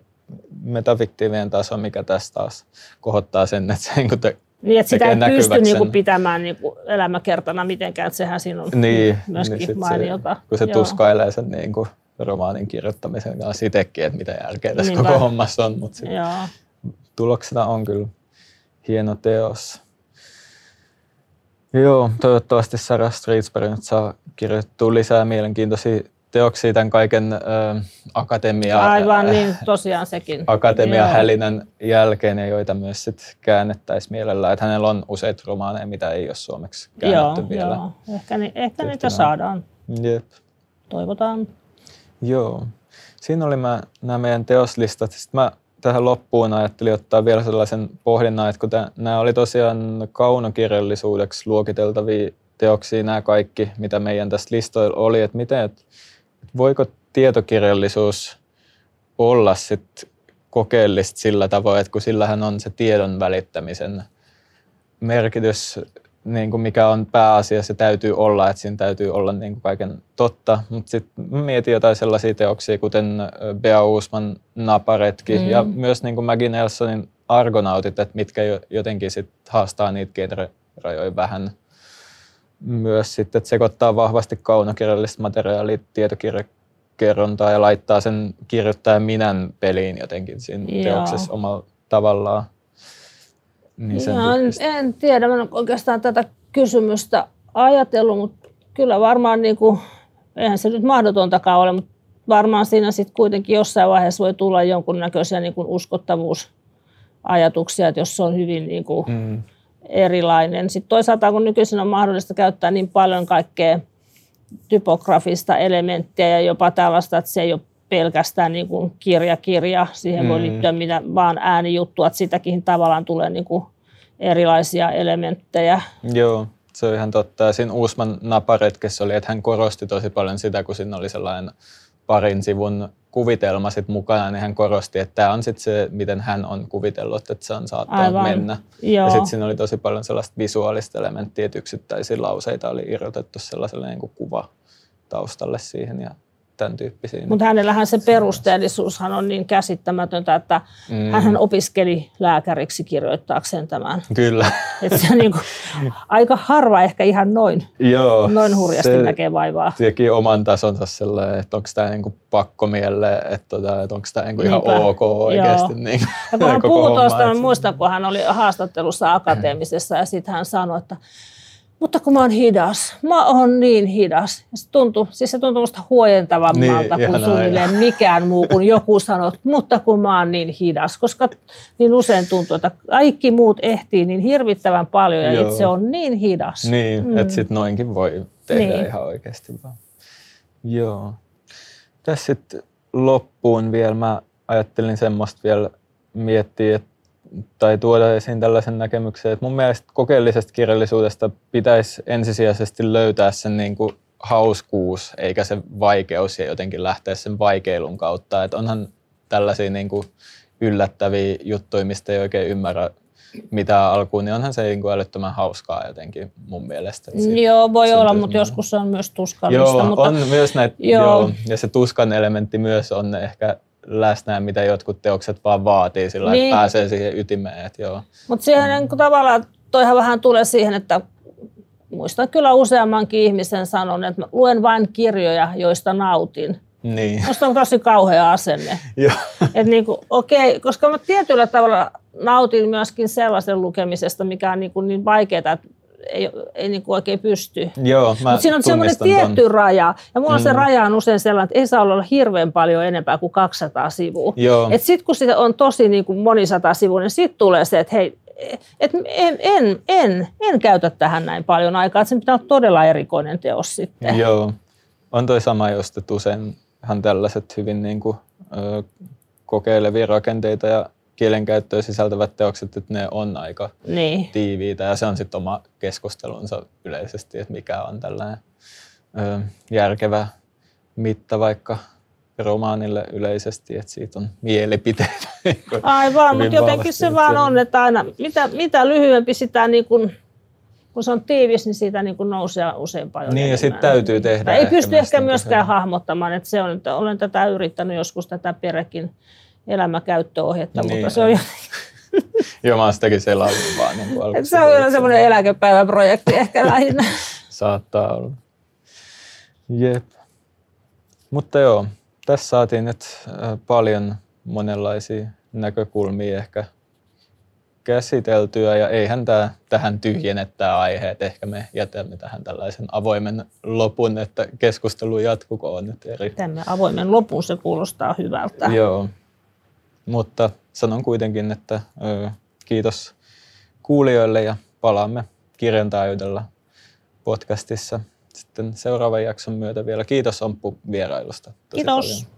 Speaker 2: metafiktiivinen taso, mikä tässä taas kohottaa sen, että se niinku te,
Speaker 3: Niin, että sitä ei pysty niin kuin
Speaker 2: sen.
Speaker 3: pitämään niin kuin elämäkertana mitenkään, että sehän siinä on
Speaker 2: niin,
Speaker 3: myöskin
Speaker 2: niin
Speaker 3: mainiota.
Speaker 2: Se, kun se
Speaker 3: Joo.
Speaker 2: tuskailee sen niinku romaanin kirjoittamisen kanssa itsekin, että mitä järkeä tässä
Speaker 3: Niinpä.
Speaker 2: koko hommassa on, mutta tuloksena on kyllä hieno teos. Joo, toivottavasti Sarah Streetsberg nyt saa kirjoittua lisää mielenkiintoisia teoksia tämän kaiken ö, akatemia,
Speaker 3: Aivan niin, tosiaan sekin.
Speaker 2: akatemia hälinän jälkeen, ja joita myös sit käännettäisiin mielellään. Että hänellä on useita romaaneja, mitä ei ole suomeksi käännetty
Speaker 3: Joo,
Speaker 2: vielä.
Speaker 3: joo. Ehkä, ni, ehkä niitä saadaan.
Speaker 2: Jep.
Speaker 3: Toivotaan.
Speaker 2: Joo. Siinä oli mä, nämä meidän teoslistat. Sitten mä tähän loppuun ajattelin ottaa vielä sellaisen pohdinnan, että kun tää, nämä oli tosiaan kaunokirjallisuudeksi luokiteltavia teoksia nämä kaikki, mitä meidän tässä listoilla oli, että miten, että voiko tietokirjallisuus olla sit kokeellista sillä tavoin, että kun sillähän on se tiedon välittämisen merkitys, niin kuin mikä on pääasia, se täytyy olla, että siinä täytyy olla niin kuin kaiken totta. Mutta sitten mietin jotain sellaisia teoksia, kuten Bea Uusman Naparetki
Speaker 3: Mm.
Speaker 2: ja myös niin kuin Maggie Nelsonin Argonautit, että mitkä jo- jotenkin sit haastaa niitä genre-rajoja vähän myös sitten, että sekoittaa vahvasti kaunokirjallista materiaalia, tietokirjakerrontaa ja laittaa sen kirjoittajan minän peliin jotenkin siinä
Speaker 3: Joo.
Speaker 2: teoksessa omalla tavallaan. Niin sen
Speaker 3: en, en tiedä, mä en oikeastaan tätä kysymystä ajatellut, mutta kyllä varmaan, niin kuin, eihän se nyt mahdotontakaan ole, mutta varmaan siinä sitten kuitenkin jossain vaiheessa voi tulla jonkunnäköisiä niin kuin uskottavuusajatuksia, että jos se on hyvin niin kuin
Speaker 2: Mm.
Speaker 3: erilainen. Sitten toisaalta kun nykyisin on mahdollista käyttää niin paljon kaikkea typografista elementtiä ja jopa tällaista, että se ei ole pelkästään niin kuin kirja kirja. Siihen mm. voi liittyä mitä vaan äänijuttua, että sitäkin tavallaan tulee niin kuin erilaisia elementtejä.
Speaker 2: Joo, se on ihan totta. Ja siinä Uusman naparetkessä oli, että hän korosti tosi paljon sitä, kun siinä oli sellainen parin sivun kuvitelma sit mukana, niin hän korosti, että tämä on sitten se, miten hän on kuvitellut, että se on saattanut Aivan. mennä. Joo. Ja sitten siinä oli tosi paljon sellaista visuaalista elementtiä, että yksittäisiä lauseita oli irrotettu sellaiselle niin kuin kuva taustalle siihen. Ja tämän tyyppisiä.
Speaker 3: Mutta hänellähän se perusteellisuushan on niin käsittämätöntä, että mm. hän opiskeli lääkäriksi kirjoittaakseen tämän.
Speaker 2: Kyllä.
Speaker 3: Että se niin kuin, aika harva ehkä ihan noin, Joo, noin hurjasti se näkee vaivaa.
Speaker 2: Teki oman tasonsa sellainen, että onko tämä niin pakko mielle, että, tota, että onko tämä niin ihan ok oikeasti. Niin,
Speaker 3: ja kun hän puhui tuosta, muistan, kun hän oli haastattelussa akateemisessa ja sitten hän sanoi, että mutta kun mä oon hidas, mä oon niin hidas. Ja se tuntuu, siis se tuntuu musta huojentavammalta niin, kuin suunnilleen mikään muu, kun joku sanoo, mutta kun mä oon niin hidas. Koska niin usein tuntuu, että kaikki muut ehtii niin hirvittävän paljon ja Joo. itse on niin hidas.
Speaker 2: Niin, mm. että sitten noinkin voi tehdä niin. ihan oikeasti vaan. Joo. Tässä sitten loppuun vielä mä ajattelin semmoista vielä miettiä, että tai tuoda esiin tällaisen näkemyksen, että mun mielestä kokeellisesta kirjallisuudesta pitäisi ensisijaisesti löytää sen niin kuin hauskuus eikä se vaikeus ja jotenkin lähteä sen vaikeilun kautta. Että onhan tällaisia niin kuin yllättäviä juttuja, mistä ei oikein ymmärrä mitä alkuun, niin onhan se niin kuin älyttömän hauskaa jotenkin mun mielestä.
Speaker 3: Joo, voi olla, mutta joskus se on myös tuskallista.
Speaker 2: Joo,
Speaker 3: mutta...
Speaker 2: on myös näitä, joo. joo. ja se tuskan elementti myös on ehkä läsnä, mitä jotkut teokset vaan vaatii sillä, niin. että pääsee siihen ytimeen. Että joo.
Speaker 3: Mutta siihen niin tavallaan toihan vähän tulee siihen, että muistan kyllä useammankin ihmisen sanon, että mä luen vain kirjoja, joista nautin.
Speaker 2: Niin.
Speaker 3: Musta on tosi kauhea asenne. Et niin kuin, okei, koska mä tietyllä tavalla nautin myöskin sellaisen lukemisesta, mikä on niin, kuin niin vaikeaa, että ei, ei niin kuin oikein pysty.
Speaker 2: Joo,
Speaker 3: Mutta siinä on semmoinen tietty ton. raja. Ja mulla mm. se raja on usein sellainen, että ei saa olla hirveän paljon enempää kuin 200 sivua. Sitten kun se on tosi niin kuin monisata sivua, niin sitten tulee se, että hei, et en, en, en, en käytä tähän näin paljon aikaa, että se pitää olla todella erikoinen teos sitten.
Speaker 2: Joo, on toi sama just, että useinhan tällaiset hyvin niin kuin, ö, kokeilevia rakenteita ja kielenkäyttöä sisältävät teokset, että ne on aika niin. tiiviitä ja se on sitten oma keskustelunsa yleisesti, että mikä on tällainen ö, järkevä mitta vaikka romaanille yleisesti, että siitä on mielipiteitä.
Speaker 3: Aivan, mutta jotenkin se vaan on, että aina mitä, mitä lyhyempi sitä niin kun, kun se on tiivis, niin siitä niin kun nousee usein paljon
Speaker 2: Niin, ja sitten täytyy tehdä.
Speaker 3: Ei pysty ehkä myöskään se... hahmottamaan, että se on, että olen tätä yrittänyt joskus tätä perekin elämäkäyttöohjetta, niin, mutta se on jo...
Speaker 2: Joo, mä oon sitäkin selannut vaan. Niin
Speaker 3: kuin se on vielä semmoinen eläkepäiväprojekti ehkä lähinnä.
Speaker 2: Saattaa olla. Jep. Mutta joo, tässä saatiin nyt paljon monenlaisia näkökulmia ehkä käsiteltyä ja eihän tämä tähän tyhjene tämä aihe, että ehkä me jätämme tähän tällaisen avoimen lopun, että keskustelu jatkukoon nyt eri.
Speaker 3: Tämä avoimen lopun, se kuulostaa hyvältä.
Speaker 2: Joo, mutta sanon kuitenkin, että ö, kiitos kuulijoille ja palaamme kirjan podcastissa sitten seuraavan jakson myötä vielä. Kiitos Omppu vierailusta.
Speaker 3: Tosi Kiitos. Paljon.